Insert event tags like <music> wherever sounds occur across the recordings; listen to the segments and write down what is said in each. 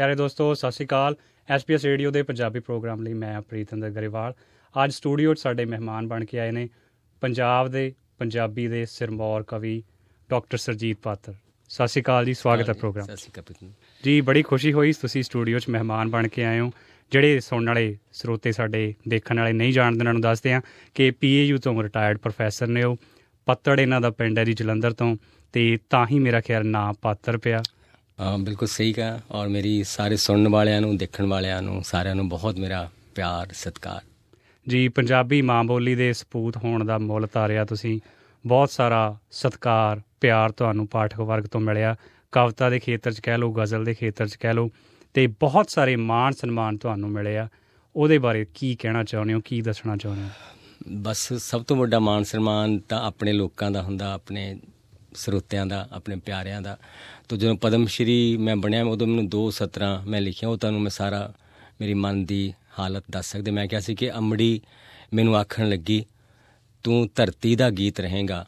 ਪਿਆਰੇ ਦੋਸਤੋ ਸਤਿ ਸ਼੍ਰੀ ਅਕਾਲ। ਐਸਪੀਐਸ ਰੇਡੀਓ ਦੇ ਪੰਜਾਬੀ ਪ੍ਰੋਗਰਾਮ ਲਈ ਮੈਂ ਪ੍ਰੀਤਿੰਦਰ ਗਰੇਵਾਲ। ਅੱਜ ਸਟੂਡੀਓ 'ਚ ਸਾਡੇ ਮਹਿਮਾਨ ਬਣ ਕੇ ਆਏ ਨੇ ਪੰਜਾਬ ਦੇ ਪੰਜਾਬੀ ਦੇ ਸਿਰਮੌਰ ਕਵੀ ਡਾਕਟਰ ਸਰਜੀਤ ਪਾਤਰ। ਸਤਿ ਸ਼੍ਰੀ ਅਕਾਲ ਜੀ ਸਵਾਗਤ ਹੈ ਪ੍ਰੋਗਰਾਮ ਸਤਿ ਸ਼੍ਰੀ ਅਕਾਲ ਜੀ। ਬੜੀ ਖੁਸ਼ੀ ਹੋਈ ਤੁਸੀਂ ਸਟੂਡੀਓ 'ਚ ਮਹਿਮਾਨ ਬਣ ਕੇ ਆਏ ਹੋ। ਜਿਹੜੇ ਸੁਣਨ ਵਾਲੇ ਸਰੋਤੇ ਸਾਡੇ ਦੇਖਣ ਵਾਲੇ ਨਹੀਂ ਜਾਣਦੇ ਉਹਨਾਂ ਨੂੰ ਦੱਸਦੇ ਹਾਂ ਕਿ ਪੀਏਯੂ ਤੋਂ ਰਿਟਾਇਰਡ ਪ੍ਰੋਫੈਸਰ ਨੇ ਉਹ। ਪੱਤੜ ਇਹਨਾਂ ਦਾ ਪਿੰਡ ਹੈ ਜੀ ਜਲੰਧਰ ਤੋਂ ਤੇ ਤਾਂ ਹੀ ਮੇਰਾ ਖਿਆਲ ਨਾਂ ਪਾਤਰ ਪਿਆ। ਬਿਲਕੁਲ ਸਹੀ ਕਹਾ ਔਰ ਮੇਰੀ ਸਾਰੇ ਸੁਣਨ ਵਾਲਿਆਂ ਨੂੰ ਦੇਖਣ ਵਾਲਿਆਂ ਨੂੰ ਸਾਰਿਆਂ ਨੂੰ ਬਹੁਤ ਮੇਰਾ ਪਿਆਰ ਸਤਿਕਾਰ। ਜੀ ਪੰਜਾਬੀ ਮਾਂ ਬੋਲੀ ਦੇ ਸਪੂਤ ਹੋਣ ਦਾ ਮੁੱਲ ਤਾਰਿਆ ਤੁਸੀਂ। ਬਹੁਤ ਸਾਰਾ ਸਤਿਕਾਰ ਪਿਆਰ ਤੁਹਾਨੂੰ ਪਾਠਕ ਵਰਗ ਤੋਂ ਮਿਲਿਆ। ਕਵਿਤਾ ਦੇ ਖੇਤਰ 'ਚ ਕਹਿ ਲਓ ਗਜ਼ਲ ਦੇ ਖੇਤਰ 'ਚ ਕਹਿ ਲਓ ਤੇ ਬਹੁਤ ਸਾਰੇ ਮਾਣ ਸਨਮਾਨ ਤੁਹਾਨੂੰ ਮਿਲੇ ਆ ਉਹਦੇ ਬਾਰੇ ਕੀ ਕਹਿਣਾ ਚਾਹੁੰਦੇ ਹੋ ਕੀ ਦੱਸਣਾ ਚਾਹੁੰਦੇ ਹੋ? ਬਸ ਸਭ ਤੋਂ ਵੱਡਾ ਮਾਣ ਸਨਮਾਨ ਤਾਂ ਆਪਣੇ ਲੋਕਾਂ ਦਾ ਹੁੰਦਾ ਆਪਣੇ ਸਰੋਤਿਆਂ ਦਾ ਆਪਣੇ ਪਿਆਰਿਆਂ ਦਾ। ਤੋਂ ਜਦੋਂ ਪਦਮ ਸ਼੍ਰੀ ਮੈਂ ਬਣਿਆ ਉਦੋਂ ਮੈਨੂੰ ਦੋ ਸਤਰਾਂ ਮੈਂ ਲਿਖਿਆ ਉਹ ਤੁਹਾਨੂੰ ਮੈਂ ਸਾਰਾ ਮੇਰੀ ਮਨ ਦੀ ਹਾਲਤ ਦੱਸ ਸਕਦੇ। ਮੈਂ ਕਿਹਾ ਸੀ ਕਿ ਅੰਮੜੀ ਮੈਨੂੰ ਆਖਣ ਲੱਗੀ ਤੂੰ ਧਰਤੀ ਦਾ ਗੀਤ ਰਹੇਗਾ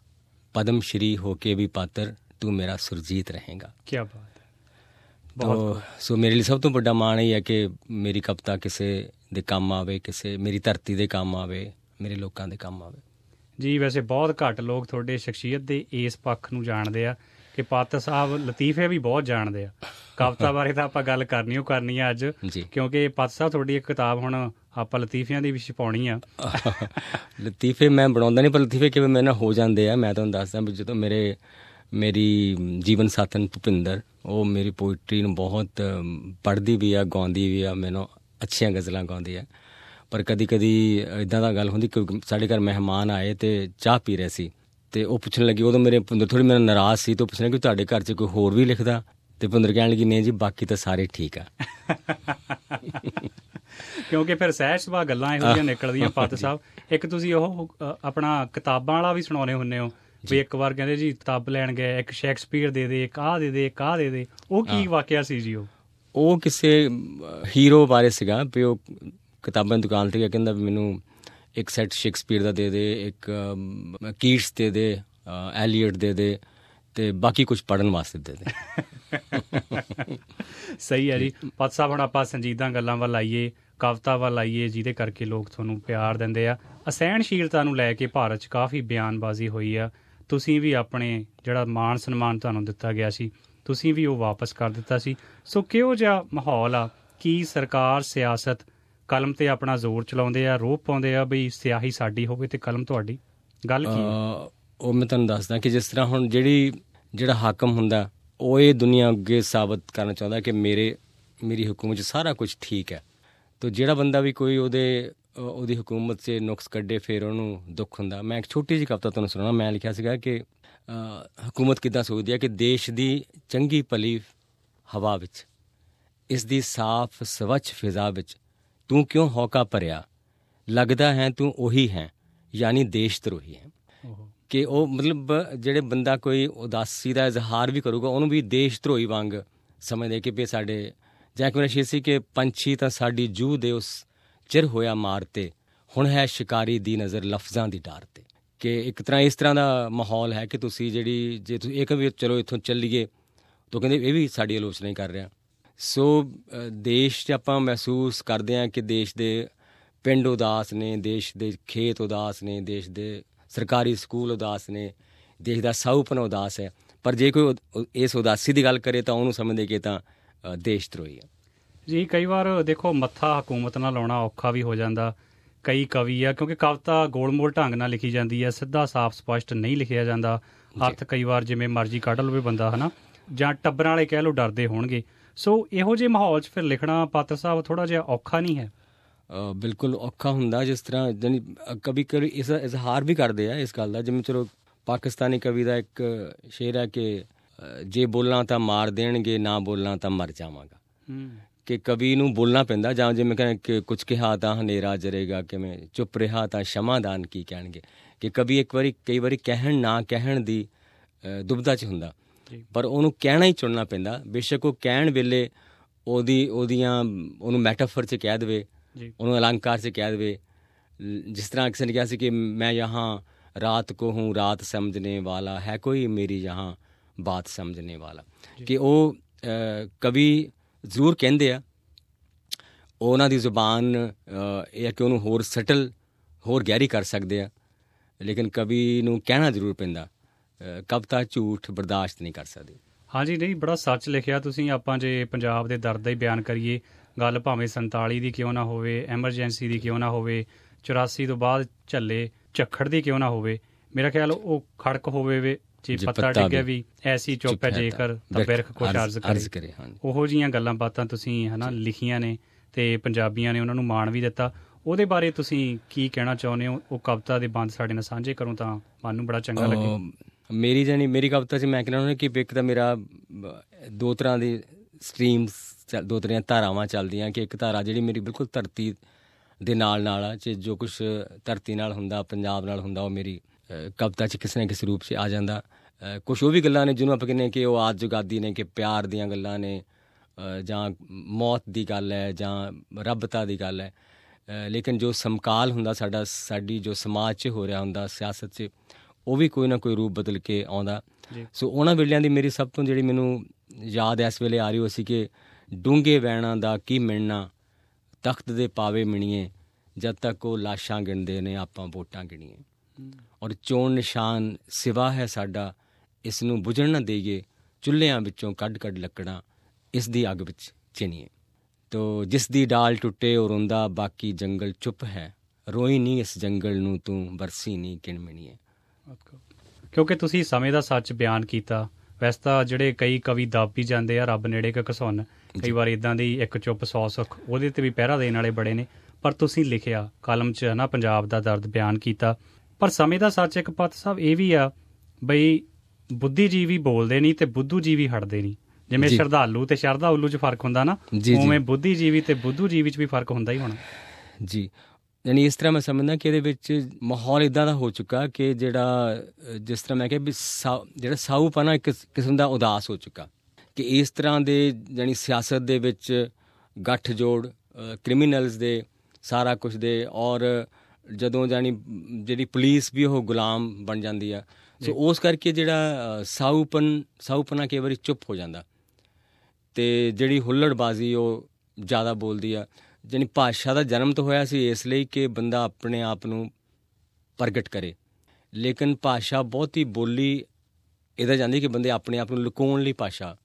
ਪਦਮ ਸ਼੍ਰੀ ਹੋ ਕੇ ਵੀ ਪਾਤਰ ਤੂੰ ਮੇਰਾ ਸੁਰਜੀਤ ਰਹੇਗਾ। ਕੀ ਬਾਤ ਹੈ। ਤੋ ਸੋ ਮੇਰੇ ਲਈ ਸਭ ਤੋਂ ਵੱਡਾ ਮਾਣ ਇਹ ਹੈ ਕਿ ਮੇਰੀ ਕਵਿਤਾ ਕਿਸੇ ਦੇ ਕੰਮ ਆਵੇ ਕਿਸੇ ਮੇਰੀ ਧਰਤੀ ਦੇ ਕੰਮ ਆਵੇ ਮੇਰੇ ਲੋਕਾਂ ਦੇ ਕੰਮ ਆਵੇ। ਜੀ ਵੈਸੇ ਬਹੁਤ ਘੱਟ ਲੋਕ ਤੁਹਾਡੇ ਸ਼ਖਸੀਅਤ ਦੇ ਇਸ ਪੱਖ ਨੂੰ ਜਾਣਦੇ ਆ ਕਿ ਪਾਤਰ ਸਾਹਿਬ ਲਤੀਫੇ ਵੀ ਬਹੁਤ ਜਾਣਦੇ ਆ। ਕਵਿਤਾ ਬਾਰੇ ਤਾਂ ਆਪਾਂ ਗੱਲ ਕਰਨੀ ਓ ਕਰਨੀ ਆ ਅੱਜ ਕਿਉਂਕਿ ਪਾਤਰ ਸਾਹਿਬ ਤੁਹਾਡੀ ਇੱਕ ਕਿਤਾਬ ਹੁਣ ਆਪਾਂ ਲਤੀਫਿਆਂ ਦੀ ਵੀ ਛਪਾਉਣੀ ਆ। <laughs> ਲਤੀਫੇ ਮੈਂ ਬਣਾਉਂਦਾ ਨਹੀਂ ਪਰ ਲਤੀਫੇ ਕਿਵੇਂ ਮੇਰੇ ਨਾਲ ਹੋ ਜਾਂਦੇ ਆ ਮੈਂ ਤੁਹਾਨੂੰ ਦੱਸਦਾ ਵੀ ਜਦੋਂ ਮੇਰੇ ਮੇਰੀ ਜੀਵਨ ਸਾਥਣ ਭੁਪਿੰਦਰ ਉਹ ਮੇਰੀ ਪੋਇਟਰੀ ਨੂੰ ਬਹੁਤ ਪੜ੍ਹਦੀ ਵੀ ਆ ਗਾਉਂਦੀ ਵੀ ਆ ਮੈਨੂੰ ਅੱਛੀਆਂ ਗਜ਼ਲਾਂ ਗਾਉਂਦੀ ਆ। ਪਰ ਕਦੀ ਕਦੀ ਇਦਾਂ ਦਾ ਗੱਲ ਹੁੰਦੀ ਕਿ ਸਾਡੇ ਘਰ ਮਹਿਮਾਨ ਆਏ ਤੇ ਚਾਹ ਪੀ ਰਹੇ ਸੀ ਤੇ ਉਹ ਪੁੱਛਣ ਲੱਗੀ ਉਦੋਂ ਮੇਰੇ ਥੋੜੀ ਮੇਰੇ ਨਾਰਾਜ਼ ਸੀ ਤੇ ਪੁੱਛਣ ਲੱਗੀ ਤੁਹਾਡੇ ਘਰ 'ਚ ਕੋਈ ਹੋਰ ਵੀ ਲਿਖਦਾ? ਤੇ ਭੁਪਿੰਦਰ ਕਹਿਣ ਲੱਗੀ ਨਹੀਂ ਜੀ ਬਾਕੀ ਤਾਂ ਸਾਰੇ ਠੀਕ ਆ। <laughs> ਕਿਉਂਕਿ ਫਿਰ ਸਹਿਜ ਸੁਭਾਅ ਗੱਲਾਂ ਇਹੋ ਜਿਹੀਆਂ ਨਿਕਲਦੀਆਂ ਪਾਤਰ ਸਾਹਿਬ। ਇੱਕ ਤੁਸੀਂ ਉਹ ਆਪਣਾ ਕਿਤਾਬਾਂ ਵਾਲਾ ਵੀ ਸੁਣਾਉਣੇ ਹੁੰਨੇ ਹੋ ਵੀ ਇੱਕ ਵਾਰ ਕਹਿੰਦੇ ਜੀ ਕਿਤਾਬ ਲੈਣ ਗਏ ਇੱਕ ਸ਼ੇਕਸਪੀਅਰ ਦੇ ਦੇ ਇੱਕ ਆਹ ਦੇ ਦੇ ਇੱਕ ਆਹ ਦੇ ਦੇ। ਉਹ ਕੀ ਵਾਕਿਆ ਸੀ ਜੀ ਉਹ? ਉਹ ਕਿਸੇ ਹੀਰੋ ਬਾਰੇ ਸੀਗਾ ਵੀ ਉਹ ਕਿਤਾਬਾਂ ਦੀ ਦੁਕਾਨ ਤੇ ਗਿਆ ਕਹਿੰਦਾ ਵੀ ਮੈਨੂੰ ਇੱਕ ਸੈਟ ਸ਼ੇਕਸਪੀਅਰ ਦਾ ਦੇ ਦੇ ਇੱਕ ਅਮ, ਕੀਟਸ ਦੇ ਦੇ ਅ, ਐਲੀਅਟ ਦੇ ਦੇ ਤੇ ਬਾਕੀ ਕੁਝ ਪੜਨ ਵਾਸਤੇ ਦੇ ਦੇ। <laughs> ਸਹੀ ਹੈ ਜੀ। ਪਾਤਰ ਸਾਹਿਬ ਹੁਣ ਆਪਾਂ ਸੰਜੀਦਾ ਗੱਲਾਂ ਵੱਲ ਆਈਏ ਕਵਿਤਾ ਵੱਲ ਆਈਏ ਜਿਹਦੇ ਕਰਕੇ ਲੋਕ ਤੁਹਾਨੂੰ ਪਿਆਰ ਦਿੰਦੇ ਆ। ਅਸਹਿਣਸ਼ੀਲਤਾ ਨੂੰ ਲੈ ਕੇ ਭਾਰਤ 'ਚ ਕਾਫੀ ਬਿਆਨਬਾਜ਼ੀ ਹੋਈ ਆ। ਤੁਸੀਂ ਵੀ ਆਪਣੇ ਜਿਹੜਾ ਮਾਣ ਸਨਮਾਨ ਤੁਹਾਨੂੰ ਦਿੱਤਾ ਗਿਆ ਸੀ ਤੁਸੀਂ ਵੀ ਉਹ ਵਾਪਸ ਕਰ ਦਿੱਤਾ ਸੀ। ਸੋ ਕਿਹੋ ਜਿਹਾ ਮਾਹੌਲ ਆ? ਕੀ ਸਰਕਾਰ ਸਿਆਸਤ ਕਲਮ ਤੇ ਆਪਣਾ ਜ਼ੋਰ ਚਲਾਉਂਦੇ ਆ ਰੋਪ ਪਾਉਂਦੇ ਆ ਬਈ ਸਿਆਹੀ ਸਾਡੀ ਹੋਵੇ ਤੇ ਕਲਮ ਤੁਹਾਡੀ। ਗੱਲ ਕੀ ਹੈ? ਅ, ਉਹ ਮੈਂ ਤੁਹਾਨੂੰ ਦੱਸਦਾ ਕਿ ਜਿਸ ਤਰ੍ਹਾਂ ਹੁਣ ਜਿਹੜੀ ਜਿਹੜਾ ਹਾਕਮ ਹੁੰਦਾ ਉਹ ਇਹ ਦੁਨੀਆ ਅੱਗੇ ਸਾਬਤ ਕਰਨਾ ਚਾਹੁੰਦਾ ਕਿ ਮੇਰੇ ਮੇਰੀ ਹਕੂਮਤ 'ਚ ਸਾਰਾ ਕੁਝ ਠੀਕ ਹੈ। ਤੋ ਜਿਹੜਾ ਬੰਦਾ ਵੀ ਕੋਈ ਉਹਦੇ ਅ, ਉਹਦੀ ਹਕੂਮਤ 'ਚ ਨੁਕਸ ਕੱਢੇ ਫਿਰ ਉਹਨੂੰ ਦੁੱਖ ਹੁੰਦਾ। ਮੈਂ ਇੱਕ ਛੋਟੀ ਜਿਹੀ ਕਵਿਤਾ ਤੁਹਾਨੂੰ ਸੁਣਾਉਣਾ। ਮੈਂ ਲਿਖਿਆ ਸੀਗਾ ਕਿ ਅ, ਹਕੂਮਤ ਕਿੱਦਾਂ ਸੋਚਦੀ ਹੈ ਕਿ ਦੇਸ਼ ਦੀ ਚੰਗੀ ਭਲੀ ਹਵਾ ਵਿੱਚ ਇਸ ਦੀ ਸਾਫ਼ ਸਵੱਛ ਫਿਜ਼ਾ ਵਿੱਚ ਤੂੰ ਕਿਉਂ ਹੌਕਾ ਭਰਿਆ? ਲੱਗਦਾ ਹੈ ਤੂੰ ਉਹੀ ਹੈ ਯਾਨੀ ਦੇਸ਼ ਧਰੋਹੀ ਹੈ ਕਿ ਉਹ ਮਤਲਬ ਜਿਹੜੇ ਬੰਦਾ ਕੋਈ ਉਦਾਸੀ ਦਾ ਇਜ਼ਹਾਰ ਵੀ ਕਰੂਗਾ ਉਹਨੂੰ ਵੀ ਦੇਸ਼ ਧਰੋਹੀ ਵਾਂਗ ਸਮਝਦੇ ਕਿ ਵੀ ਸਾਡੇ ਜਾਂ ਕਿ ਮੇਰਾ ਸ਼ੇਰ ਸੀ ਕਿ ਪੰਛੀ ਤਾਂ ਸਾਡੀ ਜੂਹ ਦੇ ਉਸ ਚਿਰ ਹੋਇਆ ਮਾਰ ਤੇ ਹੁਣ ਹੈ ਸ਼ਿਕਾਰੀ ਦੀ ਨਜ਼ਰ ਲਫ਼ਜ਼ਾਂ ਦੀ ਡਾਰ ਤੇ। ਕਿ ਇੱਕ ਤਰ੍ਹਾਂ ਇਸ ਤਰ੍ਹਾਂ ਦਾ ਮਾਹੌਲ ਹੈ ਕਿ ਤੁਸੀਂ ਜਿਹੜੀ ਜੇ ਤੁਸੀਂ ਇਹ ਕਹੋ ਵੀ ਚਲੋ ਇੱਥੋਂ ਚੱਲੀਏ ਤਾਂ ਕਹਿੰਦੇ ਇਹ ਵੀ ਸਾਡੀ ਆਲੋਚਨਾ ਹੀ ਕਰ ਰਿਹਾ। ਸੋ ਦੇਸ਼ 'ਚ ਆਪਾਂ ਮਹਿਸੂਸ ਕਰਦੇ ਹਾਂ ਕਿ ਦੇਸ਼ ਦੇ ਪਿੰਡ ਉਦਾਸ ਨੇ ਦੇਸ਼ ਦੇ ਖੇਤ ਉਦਾਸ ਨੇ ਦੇਸ਼ ਦੇ ਸਰਕਾਰੀ ਸਕੂਲ ਉਦਾਸ ਨੇ ਦੇਸ਼ ਦਾ ਸਾਊਪਨ ਉਦਾਸ ਹੈ। ਪਰ ਜੇ ਕੋਈ ਇਸ ਉਦਾਸੀ ਦੀ ਗੱਲ ਕਰੇ ਤਾਂ ਉਹਨੂੰ ਸਮਝਦੇ ਕਿ ਤਾਂ ਦੇਸ਼ ਧਰੋਹੀ ਹੈ। ਜੀ ਕਈ ਵਾਰ ਦੇਖੋ ਮੱਥਾ ਹਕੂਮਤ ਨਾਲ ਲਾਉਣਾ ਔਖਾ ਵੀ ਹੋ ਜਾਂਦਾ। ਕਈ ਕਵੀ ਆ ਕਿਉਂਕਿ ਕਵਿਤਾ ਗੋਲਮੋਲ ਢੰਗ ਨਾਲ ਲਿਖੀ ਜਾਂਦੀ ਹੈ ਸਿੱਧਾ ਸਾਫ਼ ਸਪਸ਼ਟ ਨਹੀਂ ਲਿਖਿਆ ਜਾਂਦਾ। ਅਰਥ ਕਈ ਵਾਰ ਜਿਵੇਂ ਮਰਜ਼ੀ ਕੱਢ ਲਵੇ ਬੰਦਾ ਹਨਾ? ਜਾਂ ਟੱਬਰਾਂ ਵਾਲੇ ਕਹਿ ਲੋ ਡਰਦੇ ਹੋਣਗੇ। ਸੋ ਇਹੋ ਜਿਹੇ ਮਾਹੌਲ 'ਚ ਫਿਰ ਲਿਖਣਾ ਪਾਤਰ ਸਾਹਿਬ ਥੋੜਾ ਜਿਹਾ ਔਖਾ ਨਹੀਂ ਹੈ? ਬਿਲਕੁਲ ਔਖਾ ਹੁੰਦਾ ਜਿਸ ਤਰ੍ਹਾਂ ਜਾਣੀ ਕਵੀ ਕਵੀ ਇਸ ਇਜ਼ਹਾਰ ਵੀ ਕਰਦੇ ਆ ਇਸ ਗੱਲ ਦਾ ਜਿਵੇਂ ਚਲੋ ਪਾਕਿਸਤਾਨੀ ਕਵੀ ਦਾ ਇੱਕ ਸ਼ੇਰ ਹੈ ਕਿ ਜੇ ਬੋਲਾਂ ਤਾਂ ਮਾਰ ਦੇਣਗੇ ਨਾ ਬੋਲਾਂ ਤਾਂ ਮਰ ਜਾਵਾਂਗਾ। ਕਿ ਕਵੀ ਨੂੰ ਬੋਲਣਾ ਪੈਂਦਾ ਜਾਂ ਜਿਵੇਂ ਕਹਿੰਦੇ ਕਿ ਕੁਝ ਕਿਹਾ ਤਾਂ ਹਨੇਰਾ ਜਰੇਗਾ ਕਿਵੇਂ ਚੁੱਪ ਰਿਹਾ ਤਾਂ ਸ਼ਮਾਦਾਨ ਕੀ ਕਹਿਣਗੇ। ਕਿ ਕਵੀ ਇੱਕ ਵਾਰੀ ਕਈ ਵਾਰੀ ਕਹਿਣ ਨਾ ਕਹਿਣ ਦੀ ਅ, ਦੁਬਿਧਾ 'ਚ ਹੁੰਦਾ। ਪਰ ਉਹਨੂੰ ਕਹਿਣਾ ਹੀ ਚੁਣਨਾ ਪੈਂਦਾ। ਬੇਸ਼ੱਕ ਉਹ ਕਹਿਣ ਵੇਲੇ ਉਹਦੀ ਉਹਦੀਆਂ ਉਹਨੂੰ ਮੈਟਾਫਰ 'ਚ ਕਹਿ ਦੇਵੇ ਉਹਨੂੰ ਅਲੰਕਾਰ 'ਚ ਕਹਿ ਦੇਵੇ। ਜਿਸ ਤਰ੍ਹਾਂ ਕਿਸੇ ਨੇ ਕਿਹਾ ਸੀ ਕਿ ਮੈਂ ਯਹਾਂ ਰਾਤ ਕੋ ਹੂੰ ਰਾਤ ਸਮਝਨੇ ਵਾਲਾ ਹੈ ਕੋਈ ਮੇਰੀ ਯਹਾਂ ਬਾਤ ਸਮਝਨੇ ਵਾਲਾ। ਕਿ ਉਹ ਕਵੀ ਜ਼ਰੂਰ ਕਹਿੰਦੇ ਆ ਉਹਨਾਂ ਦੀ ਜ਼ੁਬਾਨ ਇਹ ਕਿ ਉਹਨੂੰ ਹੋਰ ਸਟਲ ਹੋਰ ਗਹਿਰੀ ਕਰ ਸਕਦੇ ਆ। ਲੇਕਿਨ ਕਵੀ ਨੂੰ ਕਹਿਣਾ ਜ਼ਰੂਰ ਪੈਂਦਾ। ਕਵਿਤਾ ਝੂਠ ਬਰਦਾਸ਼ਤ ਨਹੀਂ ਕਰ ਸਕਦੀ। ਹਾਂਜੀ ਨਹੀਂ ਬੜਾ ਸੱਚ ਲਿਖਿਆ ਤੁਸੀਂ। ਆਪਾਂ ਜੇ ਪੰਜਾਬ ਦੇ ਦਰਦ ਦਾ ਹੀ ਬਿਆਨ ਕਰੀਏ ਗੱਲ ਭਾਵੇਂ 47 ਦੀ ਕਿਉਂ ਨਾ ਹੋਵੇ ਐਮਰਜੈਂਸੀ ਦੀ ਕਿਉਂ ਨਾ ਹੋਵੇ 84 ਤੋਂ ਬਾਅਦ ਝੱਲੇ ਝੱਖੜ ਦੀ ਕਿਉਂ ਨਾ ਹੋਵੇ ਮੇਰਾ ਖਿਆਲ ਉਹ ਖੜਕ ਹੋਵੇ ਵੇ ਜੇ ਪੱਤਾ ਡਿੱਗਿਆ ਵੀ ਐਸੀ ਚੁੱਪ ਹੈ ਜੇਕਰ ਤਾਂ ਬਿਰਖ ਕੁਛ ਅਰਜ਼ ਕਰੇ। ਉਹੋ ਜੀਆਂ ਗੱਲਾਂ ਬਾਤਾਂ ਤੁਸੀਂ ਹਨਾ ਲਿਖੀਆਂ ਨੇ ਤੇ ਪੰਜਾਬੀਆਂ ਨੇ ਉਹਨਾਂ ਨੂੰ ਮਾਣ ਵੀ ਦਿੱਤਾ। ਉਹਦੇ ਬਾਰੇ ਤੁਸੀਂ ਕੀ ਕਹਿਣਾ ਚਾਹੁੰਦੇ ਹੋ? ਉਹ ਕਵਿਤਾ ਦੇ ਬੰਦ ਸਾਡੇ ਨਾਲ ਸਾਂਝੇ ਕਰੋ ਤਾਂ ਮਨ ਨੂੰ ਬੜਾ ਚੰਗਾ ਲੱਗੇ। ਮੇਰੀ ਜਾਨੀ ਮੇਰੀ ਕਵਿਤਾ 'ਚ ਮੈਂ ਕਹਿਣਾ ਕਿ ਇੱਕ ਤਾਂ ਮੇਰਾ ਅਹ, ਦੋ ਤਰ੍ਹਾਂ ਦੀ ਸਟਰੀਮਸ ਦੋ ਤਰ੍ਹਾਂ ਦੀਆਂ ਧਾਰਾਵਾਂ ਚੱਲਦੀਆਂ ਕਿ ਇੱਕ ਧਾਰਾ ਜਿਹੜੀ ਮੇਰੀ ਬਿਲਕੁਲ ਧਰਤੀ ਦੇ ਨਾਲ ਨਾਲ ਆ ਕਿ ਜੋ ਕੁਝ ਧਰਤੀ ਨਾਲ ਹੁੰਦਾ ਪੰਜਾਬ ਨਾਲ ਹੁੰਦਾ ਉਹ ਮੇਰੀ ਅਹ, ਕਵਿਤਾ 'ਚ ਕਿਸੇ ਨਾ ਕਿਸੇ ਰੂਪ 'ਚ ਆ ਜਾਂਦਾ। ਕੁਝ ਉਹ ਵੀ ਗੱਲਾਂ ਨੇ ਜਿਹਨੂੰ ਆਪਾਂ ਕਹਿੰਦੇ ਹਾਂ ਕਿ ਉਹ ਆਦ ਜੁਗਾਦੀ ਨੇ ਕਿ ਪਿਆਰ ਦੀਆਂ ਗੱਲਾਂ ਨੇ ਅਹ, ਜਾਂ ਮੌਤ ਦੀ ਗੱਲ ਹੈ ਜਾਂ ਰੱਬਤਾ ਦੀ ਗੱਲ ਹੈ। ਅਹ, ਲੇਕਿਨ ਜੋ ਸਮਕਾਲ ਹੁੰਦਾ ਸਾਡਾ ਸਾਡੀ ਜੋ ਸਮਾਜ 'ਚ ਹੋ ਰਿਹਾ ਹੁੰਦਾ ਸਿਆਸਤ 'ਚ ਉਹ ਵੀ ਕੋਈ ਨਾ ਕੋਈ ਰੂਪ ਬਦਲ ਕੇ ਆਉਂਦਾ। ਸੋ ਉਹਨਾਂ ਵੇਲਿਆਂ ਦੀ ਮੇਰੀ ਸਭ ਤੋਂ ਜਿਹੜੀ ਮੈਨੂੰ ਯਾਦ ਇਸ ਵੇਲੇ ਆ ਰਹੀ ਹੋ ਸੀ ਕਿ ਡੂੰਘੇ ਵੈਣਾ ਦਾ ਕੀ ਮਿਲਣਾ ਤਖਤ ਦੇ ਪਾਵੇ ਮਿਣੀਏ ਜਦ ਤੱਕ ਉਹ ਲਾਸ਼ਾਂ ਗਿਣਦੇ ਨੇ ਆਪਾਂ ਵੋਟਾਂ ਗਿਣੀਏ। ਔਰ ਚੋਣ ਨਿਸ਼ਾਨ ਸਿਵਾ ਹੈ ਸਾਡਾ ਇਸ ਨੂੰ ਬੁਝਣ ਨਾ ਦੇਈਏ ਚੁੱਲ੍ਹਿਆਂ ਵਿੱਚੋਂ ਕੱਢ ਕੱਢ ਲੱਕੜਾਂ ਇਸ ਦੀ ਅੱਗ ਵਿੱਚ ਚਿਣੀਏ। ਤੋ ਜਿਸ ਦੀ ਡਾਲ ਟੁੱਟੇ ਉਹ ਰੋਂਦਾ ਬਾਕੀ ਜੰਗਲ ਚੁੱਪ ਹੈ। ਰੋਈ ਨਹੀਂ ਇਸ ਜੰਗਲ ਨੂੰ ਤੂੰ ਬਰਸੀ ਨਹੀਂ ਕਿਣਮਣੀਏ ਕਿਉਂਕਿ ਤੁਸੀਂ ਸਮੇਂ ਦਾ ਸੱਚ ਬਿਆਨ ਕੀਤਾ। ਵੈਸੇ ਤਾਂ ਜਿਹੜੇ ਕਈ ਕਵੀ ਦੱਬ ਵੀ ਜਾਂਦੇ ਆ ਰੱਬ ਨੇੜੇ ਕਿ ਘਸੁੰਨ ਕਈ ਵਾਰ ਇਦਾਂ ਦੀ ਇੱਕ ਚੁੱਪ ਸੌ ਸੁੱਖ ਉਹਦੇ ਤੇ ਵੀ ਪਹਿਰਾ ਦੇਣ ਵਾਲੇ ਬੜੇ ਨੇ। ਪਰ ਤੁਸੀਂ ਲਿਖਿਆ ਕਲਮ 'ਚ ਹਨਾ ਪੰਜਾਬ ਦਾ ਦਰਦ ਬਿਆਨ ਕੀਤਾ। ਪਰ ਸਮੇਂ ਦਾ ਸੱਚ ਇੱਕ ਪੱਤ ਸਾਹਿਬ ਇਹ ਵੀ ਆ ਬਈ ਬੁੱਧੀਜੀਵੀ ਬੋਲਦੇ ਨਹੀਂ ਤੇ ਬੁੱਧੂਜੀਵੀ ਹਟਦੇ ਨਹੀਂ ਜਿਵੇਂ। ਸ਼ਰਧਾਲੂ ਤੇ ਸ਼ਰਧਾ ਉੱਲੂ 'ਚ ਫ਼ਰਕ ਹੁੰਦਾ ਨਾ। ਉਵੇਂ ਬੁੱਧੀਜੀਵੀ ਤੇ ਬੁੱਧੂਜੀਵੀ 'ਚ ਵੀ ਫ਼ਰਕ ਹੁੰਦਾ ਹੀ ਹੋਣਾ। ਜੀ। ਯਾਨੀ ਇਸ ਤਰ੍ਹਾਂ ਮੈਂ ਸਮਝਦਾ ਕਿ ਇਹਦੇ ਵਿੱਚ ਮਾਹੌਲ ਇਦਾਂ ਦਾ ਹੋ ਚੁੱਕਾ ਕਿ ਜਿਹੜਾ ਜਿਸ ਤਰ੍ਹਾਂ ਮੈਂ ਕਿਹਾ ਵੀ ਜਿਹੜਾ ਸਾਊਪਨਾ ਇੱਕ ਕਿਸਮ ਦਾ ਉਦਾਸ ਹੋ ਚੁੱਕਾ ਕਿ ਇਸ ਤਰ੍ਹਾਂ ਦੇ ਯਾਨੀ ਸਿਆਸਤ ਦੇ ਵਿੱਚ ਗੱਠ ਜੋੜ ਕ੍ਰਿਮੀਨਲਸ ਦੇ ਸਾਰਾ ਕੁਝ ਦੇ ਔਰ ਜਦੋਂ ਜਾਨੀ ਜਿਹੜੀ ਪੁਲਿਸ ਵੀ ਉਹ ਗੁਲਾਮ ਬਣ ਜਾਂਦੀ ਆ। ਸੋ ਉਸ ਕਰਕੇ ਜਿਹੜਾ ਸਾਊਪਨ ਸਾਊਪਨਾ ਕਈ ਵਾਰੀ ਚੁੱਪ ਹੋ ਜਾਂਦਾ ਤੇ ਜਿਹੜੀ ਹੁੱਲੜਬਾਜ਼ੀ ਉਹ ਜ਼ਿਆਦਾ ਬੋਲਦੀ ਆ। ਜਾਣੀ ਭਾਸ਼ਾ ਦਾ ਜਨਮ ਤਾਂ ਹੋਇਆ ਸੀ ਇਸ ਲਈ ਕਿ ਬੰਦਾ ਆਪਣੇ ਆਪ ਨੂੰ ਪ੍ਰਗਟ ਕਰੇ। ਲੇਕਿਨ ਭਾਸ਼ਾ ਬਹੁਤੀ ਬੋਲੀ ਇਹਦਾ ਜਾਂਦੀ ਕਿ ਬੰਦੇ ਆਪਣੇ ਆਪ ਨੂੰ ਲੁਕਾਉਣ ਲਈ ਭਾਸ਼ਾ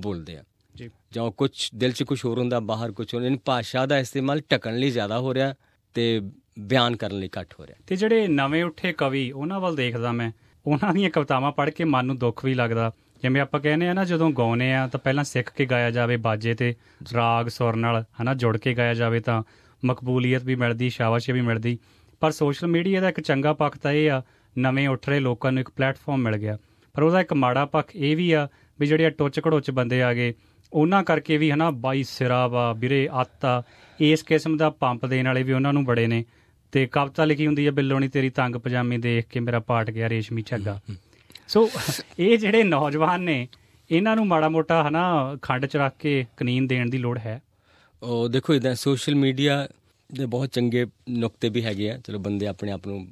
ਬੋਲਦੇ ਆ। ਜੀ। ਜਾਂ ਕੁਝ ਦਿਲ 'ਚ ਕੁਝ ਹੋਰ ਹੁੰਦਾ ਬਾਹਰ ਕੁਝ ਹੋਰ ਯਾਨੀ ਭਾਸ਼ਾ ਦਾ ਇਸਤੇਮਾਲ ਢਕਣ ਲਈ ਜ਼ਿਆਦਾ ਹੋ ਰਿਹਾ ਤੇ ਬਿਆਨ ਕਰਨ ਲਈ ਘੱਟ ਹੋ ਰਿਹਾ। ਤੇ ਜਿਹੜੇ ਨਵੇਂ ਉੱਠੇ ਕਵੀ ਉਹਨਾਂ ਵੱਲ ਦੇਖਦਾ ਮੈਂ। ਉਹਨਾਂ ਦੀਆਂ ਕਵਿਤਾਵਾਂ ਪੜ੍ਹ ਕੇ ਮਨ ਨੂੰ ਦੁੱਖ ਵੀ ਲੱਗਦਾ। ਜਿਵੇਂ ਆਪਾਂ ਕਹਿੰਦੇ ਆ ਨਾ, ਜਦੋਂ ਗਾਉਨੇ ਆ ਤਾਂ ਪਹਿਲਾਂ ਸਿੱਖ ਕੇ ਗਾਇਆ ਜਾਵੇ ਬਾਜੇ ਤੇ, ਰਾਗ, ਸੁਰ ਨਾਲ, ਹਨਾ, ਜੁੜ ਕੇ ਗਾਇਆ ਜਾਵੇ ਤਾਂ ਮਕਬੂਲੀਅਤ ਵੀ ਮਿਲਦੀ, ਸ਼ਾਬਾਸ਼ੀ ਵੀ ਮਿਲਦੀ। ਪਰ ਸੋਸ਼ਲ ਮੀਡੀਆ ਦਾ ਇੱਕ ਚੰਗਾ ਪੱਖ ਤਾਂ ਇਹ ਆ, ਨਵੇਂ ਉੱਠ ਰਹੇ ਲੋਕਾਂ ਨੂੰ ਇੱਕ ਪਲੇਟਫਾਰਮ ਮਿਲ ਗਿਆ। ਪਰ ਉਹਦਾ ਇੱਕ ਮਾੜਾ ਪੱਖ ਇਹ ਵੀ ਆ ਵੀ ਜਿਹੜੇ ਟੁੱਚ ਘੜੋਚ ਬੰਦੇ ਆ ਗਏ, ਉਹਨਾਂ ਕਰਕੇ ਵੀ ਹਨਾ, ਬਾਈ ਸਿਰਾ ਵਾ, ਵੀਰੇ ਆਤਾ ਇਸ ਕਿਸਮ ਦਾ ਪੰਪ ਦੇਣ ਵਾਲੇ ਵੀ ਉਹਨਾਂ ਨੂੰ ਬੜੇ ਨੇ। ਤੇ ਕਵਿਤਾ ਲਿਖੀ ਹੁੰਦੀ ਹੈ ਬਿੱਲੋਣੀ ਤੇਰੀ ਤੰਗ ਪਜਾਮੀ ਦੇਖ ਕੇ ਮੇਰਾ ਪਾਟ ਗਿਆ ਰੇਸ਼ਮੀ ਝੱਗਾ। ਸੋ ਇਹ ਜਿਹੜੇ ਨੌਜਵਾਨ ਨੇ ਇਹਨਾਂ ਨੂੰ ਮਾੜਾ ਮੋਟਾ ਹਨਾ ਖੰਡ ਚ ਰੱਖ ਕੇ ਕਨੀਨ ਦੇਣ ਦੀ ਲੋੜ ਹੈ। ਉਹ ਦੇਖੋ ਇਦਾਂ ਸੋਸ਼ਲ ਮੀਡੀਆ ਦੇ ਬਹੁਤ ਚੰਗੇ ਨੁਕਤੇ ਵੀ ਹੈਗੇ ਆ। ਚਲੋ ਬੰਦੇ ਆਪਣੇ ਆਪ ਨੂੰ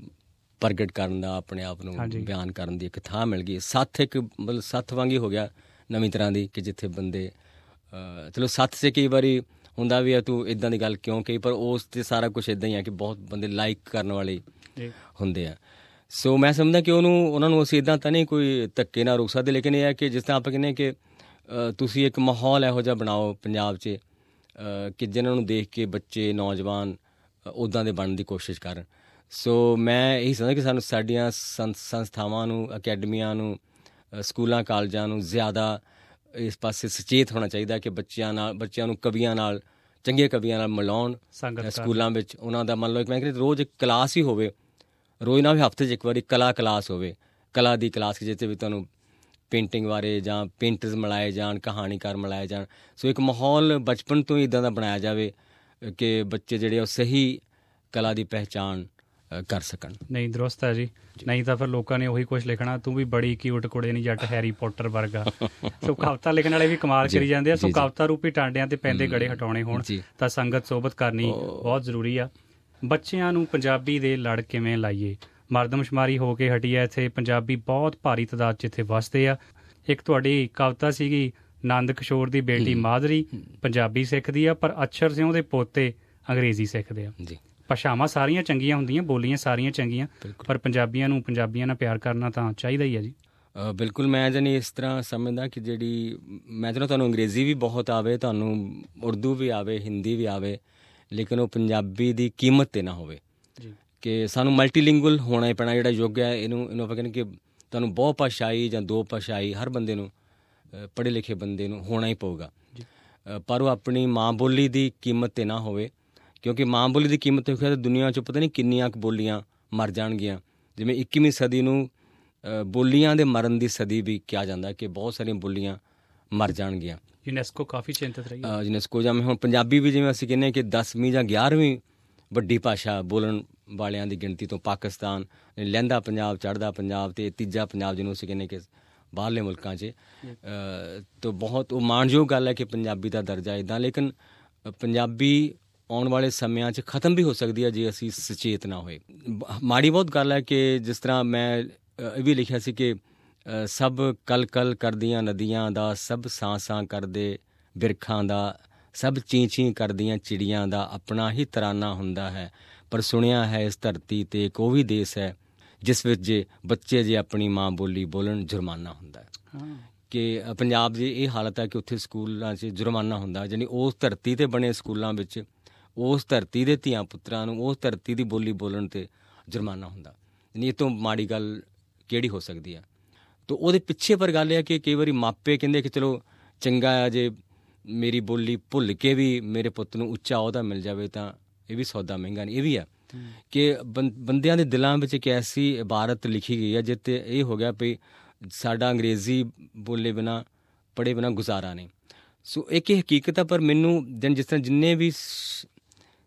ਪ੍ਰਗਟ ਕਰਨ ਦਾ ਆਪਣੇ ਆਪ ਨੂੰ। ਬਿਆਨ ਕਰਨ ਦੀ ਇੱਕ ਥਾਂ ਮਿਲ ਗਈ। ਸੱਥ ਇੱਕ ਮਤਲਬ ਸੱਥ ਵਾਂਗੀ ਹੋ ਗਿਆ ਨਵੀਂ ਤਰ੍ਹਾਂ ਦੀ ਕਿ ਜਿੱਥੇ ਬੰਦੇ ਚਲੋ ਸੱਥ 'ਚ ਕਈ ਵਾਰੀ ਹੁੰਦਾ ਵੀ ਆ ਤੂੰ ਇਦਾਂ ਦੀ ਗੱਲ ਕਿਉਂ ਕਹੀ? ਪਰ ਉਸ ਤੇ ਸਾਰਾ ਕੁਝ ਇਦਾਂ ਹੀ ਆ ਕਿ ਬਹੁਤ ਬੰਦੇ ਲਾਈਕ ਕਰਨ ਵਾਲੇ ਹੁੰਦੇ ਆ। ਸੋ ਮੈਂ ਸਮਝਦਾ ਕਿ ਉਹਨੂੰ ਉਹਨਾਂ ਨੂੰ ਅਸੀਂ ਇਦਾਂ ਤਾਂ ਨਹੀਂ ਕੋਈ ਧੱਕੇ ਨਾਲ ਰੋਕ ਸਕਦੇ ਲੇਕਿਨ ਇਹ ਹੈ ਕਿ ਜਿਸ ਤਰ੍ਹਾਂ ਆਪਾਂ ਕਹਿੰਦੇ ਕਿ ਤੁਸੀਂ ਇੱਕ ਮਾਹੌਲ ਇਹੋ ਜਿਹਾ ਬਣਾਓ ਪੰਜਾਬ 'ਚ ਕਿ ਜਿਨ੍ਹਾਂ ਨੂੰ ਦੇਖ ਕੇ ਬੱਚੇ ਨੌਜਵਾਨ ਉਦਾਂ ਦੇ ਬਣਨ ਦੀ ਕੋਸ਼ਿਸ਼ ਕਰਨ। ਸੋ ਮੈਂ ਇਹੀ ਸਮਝਦਾ ਕਿ ਸਾਨੂੰ ਸਾਡੀਆਂ ਸੰਸ- ਸੰਸਥਾਵਾਂ ਨੂੰ ਅਕੈਡਮੀਆਂ ਨੂੰ ਸਕੂਲਾਂ ਕਾਲਜਾਂ ਨੂੰ ਜ਼ਿਆਦਾ ਇਸ ਪਾਸੇ ਸੁਚੇਤ ਹੋਣਾ ਚਾਹੀਦਾ ਕਿ ਬੱਚਿਆਂ ਨਾਲ ਬੱਚਿਆਂ ਨੂੰ ਕਵੀਆਂ ਨਾਲ ਚੰਗੇ ਕਵੀਆਂ ਨਾਲ ਮਿਲਾਉਣ ਸਕੂਲਾਂ ਵਿੱਚ। ਉਹਨਾਂ ਦਾ ਮੰਨ ਲਓ ਇੱਕ ਮੈਂ ਕਹਿੰਦਾ ਰੋਜ਼ ਇੱਕ ਕਲਾਸ ਹੀ ਹੋਵੇ ਰੋਜ਼ ਨਾ ਵੀ ਹਫ਼ਤੇ 'ਚ ਇੱਕ ਵਾਰੀ ਕਲਾ ਕਲਾਸ ਹੋਵੇ ਕਲਾ ਦੀ ਕਲਾਸ ਜਿੱਥੇ ਵੀ ਤੁਹਾਨੂੰ ਪੇਂਟਿੰਗ ਬਾਰੇ ਜਾਂ ਪੇਂਟਰਸ ਮਿਲਾਏ ਜਾਣ ਕਹਾਣੀਕਾਰ ਮਿਲਾਏ ਜਾਣ। ਸੋ ਇੱਕ ਮਾਹੌਲ ਬਚਪਨ ਤੋਂ ਹੀ ਇਦਾਂ ਦਾ ਬਣਾਇਆ ਜਾਵੇ ਕਿ ਬੱਚੇ ਜਿਹੜੇ ਉਹ ਸਹੀ ਕਲਾ ਦੀ ਪਹਿਚਾਣ ਕਰ ਸਕਣ। ਨਹੀਂ ਦਰੁਸਤ ਹੈ ਜੀ। ਨਹੀਂ ਤਾਂ ਫਿਰ ਲੋਕਾਂ ਨੇ ਉਹੀ ਕੁਝ ਲਿਖਣਾ ਤੂੰ ਵੀ ਬੜੀ ਕਿਊਟ ਕੁੜੇ ਨਹੀਂ ਜੱਟ ਹੈਰੀ ਪੋਟਰ ਵਰਗਾ। <laughs> ਸੋ ਕਵਿਤਾ ਲਿਖਣ ਵਾਲੇ ਵੀ ਕਮਾਲ ਕਰੀ ਜਾਂਦੇ ਆ। ਸੋ। ਕਵਿਤਾ ਰੂਪੀ ਟਾਂਡਿਆਂ ਤੇ ਪੈਂਦੇ ਗੜੇ ਹਟਾਉਣੇ ਹੋਣ। ਤਾਂ ਸੰਗਤ ਸੋਬਤ ਕਰਨੀ ਬਹੁਤ ਜ਼ਰੂਰੀ ਆ। ਬੱਚਿਆਂ ਨੂੰ ਪੰਜਾਬੀ ਦੇ ਲੜ ਕਿਵੇਂ ਲਾਈਏ? ਮਰਦਮਸ਼ੁਮਾਰੀ ਹੋ ਕੇ ਹਟੀ ਆ ਇੱਥੇ। ਪੰਜਾਬੀ ਬਹੁਤ ਭਾਰੀ ਤਾਦਾਦ 'ਚ ਇੱਥੇ ਵਸਦੇ ਆ। ਇੱਕ ਤੁਹਾਡੀ ਕਵਿਤਾ ਸੀਗੀ ਨੰਦ ਕਿਸ਼ੋਰ ਦੀ ਬੇਟੀ ਮਾਧਰੀ ਪੰਜਾਬੀ ਸਿੱਖਦੀ ਆ ਪਰ ਅਛਰ ਸਿੰਘ ਦੇ ਪੋਤੇ ਅੰਗਰੇਜ਼ੀ ਸਿੱਖਦੇ ਆ। ਜੀ। ਭਾਸ਼ਾਵਾਂ ਸਾਰੀਆਂ ਚੰਗੀਆਂ ਹੁੰਦੀਆਂ ਬੋਲੀਆਂ ਸਾਰੀਆਂ ਚੰਗੀਆਂ ਪਰ ਪੰਜਾਬੀਆਂ ਨੂੰ ਪੰਜਾਬੀਆਂ ਨਾਲ ਪਿਆਰ ਕਰਨਾ ਤਾਂ ਚਾਹੀਦਾ ਹੀ ਆ ਜੀ। ਬਿਲਕੁਲ ਮੈਂ ਜਾਨੀ ਇਸ ਤਰ੍ਹਾਂ ਸਮਝਦਾ ਕਿ ਜਿਹੜੀ ਮੈਂ ਚਾਹੁੰਦਾ ਤੁਹਾਨੂੰ ਅੰਗਰੇਜ਼ੀ ਵੀ ਬਹੁਤ ਆਵੇ ਤੁਹਾਨੂੰ ਉਰਦੂ ਵੀ ਆਵੇ ਹਿੰਦੀ ਵੀ ਆਵੇ ਲੇਕਿਨ ਉਹ ਪੰਜਾਬੀ ਦੀ ਕੀਮਤ ਤੇ ਨਾ ਹੋਵੇ। ਜੀ। ਕਿ ਸਾਨੂੰ ਮਲਟੀਲਿੰਗੁਅਲ ਹੋਣਾ ਹੀ ਪੈਣਾ ਜਿਹੜਾ ਯੁੱਗ ਹੈ ਇਹਨੂੰ ਇਹਨੂੰ ਆਪਾਂ ਕਹਿੰਦੇ ਕਿ ਤੁਹਾਨੂੰ ਬਹੁ ਭਾਸ਼ਾਈ ਜਾਂ ਦੋ ਭਾਸ਼ਾਈ ਹਰ ਬੰਦੇ ਨੂੰ ਪੜ੍ਹੇ ਲਿਖੇ ਬੰਦੇ ਨੂੰ ਹੋਣਾ ਹੀ ਪਊਗਾ। ਪਰ ਉਹ ਆਪਣੀ ਮਾਂ ਬੋਲੀ ਦੀ ਕੀਮਤ ਤੇ ਨਾ ਹੋਵੇ ਕਿਉਂਕਿ ਮਾਂ ਬੋਲੀ ਦੀ ਕੀਮਤ ਤੇ ਤਾਂ ਦੁਨੀਆ 'ਚ ਪਤਾ ਨਹੀਂ ਕਿੰਨੀਆਂ ਕੁ ਬੋਲੀਆਂ ਮਰ ਜਾਣਗੀਆਂ। ਜਿਵੇਂ 21ਵੀਂ ਸਦੀ ਨੂੰ ਬੋਲੀਆਂ ਦੇ ਮਰਨ ਦੀ ਸਦੀ ਵੀ ਕਿਹਾ ਜਾਂਦਾ ਕਿ ਬਹੁਤ ਸਾਰੀਆਂ ਬੋਲੀਆਂ ਮਰ ਜਾਣਗੀਆਂ। ਯੂਨੈਸਕੋ ਕਾਫੀ ਚਿੰਤਤ ਰਹੀ ਹੈ। ਅ, ਯੂਨੈਸਕੋ ਜਾਂ ਹੁਣ ਪੰਜਾਬੀ ਵੀ ਜਿਵੇਂ ਅਸੀਂ ਕਹਿੰਦੇ ਹਾਂ ਕਿ 10ਵੀਂ ਜਾਂ 11ਵੀਂ ਵੱਡੀ ਭਾਸ਼ਾ ਬੋਲਣ ਵਾਲਿਆਂ ਦੀ ਗਿਣਤੀ ਤੋਂ ਪਾਕਿਸਤਾਨ ਲਹਿੰਦਾ ਪੰਜਾਬ ਚੜ੍ਹਦਾ ਪੰਜਾਬ ਤੇ ਤੀਜਾ ਪੰਜਾਬ ਜਿਹਨੂੰ ਅਸੀਂ ਕਹਿੰਦੇ ਕਿ ਬਾਹਰਲੇ ਮੁਲਕਾਂ 'ਚ। ਅ, ਤੋਂ ਬਹੁਤ ਉਹ ਮਾਣਯੋਗ ਗੱਲ ਹੈ ਕਿ ਪੰਜਾਬੀ ਦਾ ਦਰਜਾ ਇਦਾਂ ਲੇਕਿਨ ਅ, ਪੰਜਾਬੀ ਆਉਣ ਵਾਲੇ ਸਮਿਆਂ 'ਚ ਖਤਮ ਵੀ ਹੋ ਸਕਦੀ ਹੈ ਜੇ ਅਸੀਂ ਸੁਚੇਤ ਨਾ ਹੋਏ। ਬ- ਮਾੜੀ ਬਹੁਤ ਗੱਲ ਹੈ ਕਿ ਜਿਸ ਤਰ੍ਹਾਂ ਮੈਂ ਅ, ਇਹ ਵੀ ਲਿਖਿਆ ਸੀ ਕਿ ਅ, ਸਭ ਕਲ ਕਲ ਕਰਦੀਆਂ ਨਦੀਆਂ ਦਾ ਸਭ ਸਾਂ ਸਾਂ ਕਰਦੇ ਬਿਰਖਾਂ ਦਾ ਸਭ ਚੀਂ ਚੀਂ ਕਰਦੀਆਂ ਚਿੜੀਆਂ ਦਾ ਆਪਣਾ ਹੀ ਤਰਾਨਾ ਹੁੰਦਾ ਹੈ। ਪਰ ਸੁਣਿਆ ਹੈ ਇਸ ਧਰਤੀ ਤੇ ਕੋਈ ਵੀ ਦੇਸ਼ ਹੈ ਜਿਸ ਵਿੱਚ ਜੇ ਬੱਚੇ ਜੇ ਆਪਣੀ ਮਾਂ ਬੋਲੀ ਬੋਲਣ ਜੁਰਮਾਨਾ ਹੁੰਦਾ ਹੈ। ਕਿ ਪੰਜਾਬ ਦੀ ਇਹ ਹਾਲਤ ਹੈ ਕਿ ਉੱਥੇ ਸਕੂਲਾਂ 'ਚ ਜੁਰਮਾਨਾ ਹੁੰਦਾ ਯਾਨੀ ਉਸ ਧਰਤੀ ਤੇ ਬਣੇ ਸਕੂਲਾਂ ਵਿੱਚ ਉਸ ਧਰਤੀ ਦੇ ਧੀਆਂ ਪੁੱਤਰਾਂ ਨੂੰ ਉਸ ਧਰਤੀ ਦੀ ਬੋਲੀ ਬੋਲਣ ਤੇ ਜੁਰਮਾਨਾ ਹੁੰਦਾ। ਯਾਨੀ ਇਹ ਤੋਂ ਮਾੜੀ ਗੱਲ ਕਿਹੜੀ ਹੋ ਸਕਦੀ ਹੈ? ਤਾਂ ਉਹਦੇ ਪਿੱਛੇ ਪਰ ਗੱਲ ਇਹ ਹੈ ਕਿ ਕਈ ਵਾਰੀ ਮਾਪੇ ਕਹਿੰਦੇ ਕਿ ਚਲੋ ਚੰਗਾ ਆ ਜੇ ਮੇਰੀ ਬੋਲੀ ਭੁੱਲ ਕੇ ਵੀ ਮੇਰੇ ਪੁੱਤ ਨੂੰ ਉੱਚਾ ਅਹੁਦਾ ਮਿਲ ਜਾਵੇ ਤਾਂ ਇਹ ਵੀ ਸੌਦਾ ਮਹਿੰਗਾ ਨਹੀਂ ਇਹ ਵੀ ਹੈ। ਕਿ ਬੰਦਿਆਂ ਦੇ ਦਿਲਾਂ ਵਿੱਚ ਇੱਕ ਐਸੀ ਇਬਾਰਤ ਲਿਖੀ ਗਈ ਹੈ ਜਿੱਤੇ ਇਹ ਹੋ ਗਿਆ ਵੀ ਸਾਡਾ ਅੰਗਰੇਜ਼ੀ ਬੋਲੇ ਬਿਨਾ ਪੜੇ ਬਿਨਾ ਗੁਜ਼ਾਰਾ ਨਹੀਂ। ਸੋ ਇੱਕ ਇਹ ਹਕੀਕਤ ਹੈ ਪਰ ਮੈਨੂੰ ਜਨ ਜਿਸ ਤਰ੍ਹਾਂ ਜਿੰਨੇ ਵੀ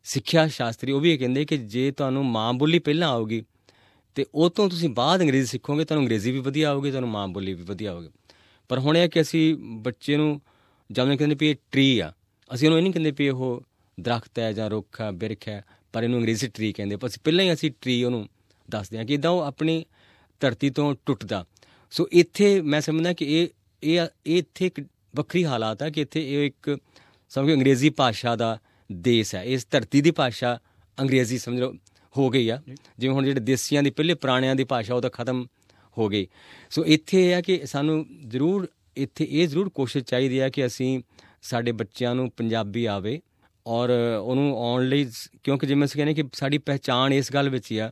ਸਿੱਖਿਆ ਸ਼ਾਸਤਰੀ ਉਹ ਵੀ ਇਹ ਕਹਿੰਦੇ ਕਿ ਜੇ ਤੁਹਾਨੂੰ ਮਾਂ ਬੋਲੀ ਪਹਿਲਾਂ ਆਊਗੀ ਤੇ ਉਹ ਤੋਂ ਤੁਸੀਂ ਬਾਅਦ ਅੰਗਰੇਜ਼ੀ ਸਿੱਖੋਗੇ, ਤੁਹਾਨੂੰ ਅੰਗਰੇਜ਼ੀ ਵੀ ਵਧੀਆ ਆਊਗੀ, ਤੁਹਾਨੂੰ ਮਾਂ ਬੋਲੀ ਵੀ ਵਧੀਆ ਆਊਗੀ। ਪਰ ਹੁਣ ਇਹ ਹੈ ਕਿ ਅਸੀਂ ਬੱਚੇ ਨੂੰ ਜਦੋਂ ਕਹਿੰਦੇ ਵੀ ਇਹ ਟਰੀ ਆ, ਅਸੀਂ ਉਹਨੂੰ ਇਹ ਨਹੀਂ ਕਹਿੰਦੇ ਵੀ ਉਹ ਦਰਖਤ ਹੈ ਜਾਂ ਰੁੱਖ ਹੈ, ਬਿਰਖ ਹੈ, ਪਰ ਇਹਨੂੰ ਅੰਗਰੇਜ਼ੀ ਟਰੀ ਕਹਿੰਦੇ ਪਰ ਅਸੀਂ ਪਹਿਲਾਂ ਹੀ ਅਸੀਂ ਟਰੀ ਉਹਨੂੰ ਦੱਸਦੇ ਹਾਂ ਕਿ ਇਦਾਂ ਉਹ ਆਪਣੀ ਧਰਤੀ ਤੋਂ ਟੁੱਟਦਾ। ਸੋ ਇੱਥੇ ਮੈਂ ਸਮਝਦਾ ਕਿ ਇਹ ਇਹ ਇਹ ਇੱਥੇ ਇੱਕ ਵੱਖਰੀ ਹਾਲਾਤ ਹੈ ਕਿ ਇੱਥੇ ਇਹ ਇੱਕ ਸਮਝੋ ਅੰਗਰੇਜ਼ੀ ਭਾਸ਼ਾ ਦਾ ਦੇਸ਼ ਹੈ। ਇਸ ਧਰਤੀ ਦੀ ਭਾਸ਼ਾ ਅੰਗਰੇਜ਼ੀ ਸਮਝ ਲਓ। ਹੋ ਗਈ ਆ। ਜਿਵੇਂ ਹੁਣ ਜਿਹੜੇ ਦੇਸੀਆਂ ਦੀ ਪਹਿਲੇ ਪੁਰਾਣਿਆਂ ਦੀ ਭਾਸ਼ਾ ਉਹ ਤਾਂ ਖਤਮ ਹੋ ਗਈ। ਸੋ ਇੱਥੇ ਇਹ ਹੈ ਕਿ ਸਾਨੂੰ ਜ਼ਰੂਰ ਇੱਥੇ ਇਹ ਜ਼ਰੂਰ ਕੋਸ਼ਿਸ਼ ਚਾਹੀਦੀ ਹੈ ਕਿ ਅਸੀਂ ਸਾਡੇ ਬੱਚਿਆਂ ਨੂੰ ਪੰਜਾਬੀ ਆਵੇ ਔਰ ਉਹਨੂੰ ਆਉਣ ਲਈ ਕਿਉਂਕਿ ਜਿਵੇਂ ਅਸੀਂ ਕਹਿੰਦੇ ਕਿ ਸਾਡੀ ਪਹਿਚਾਣ ਇਸ ਗੱਲ ਵਿੱਚ ਹੀ ਆ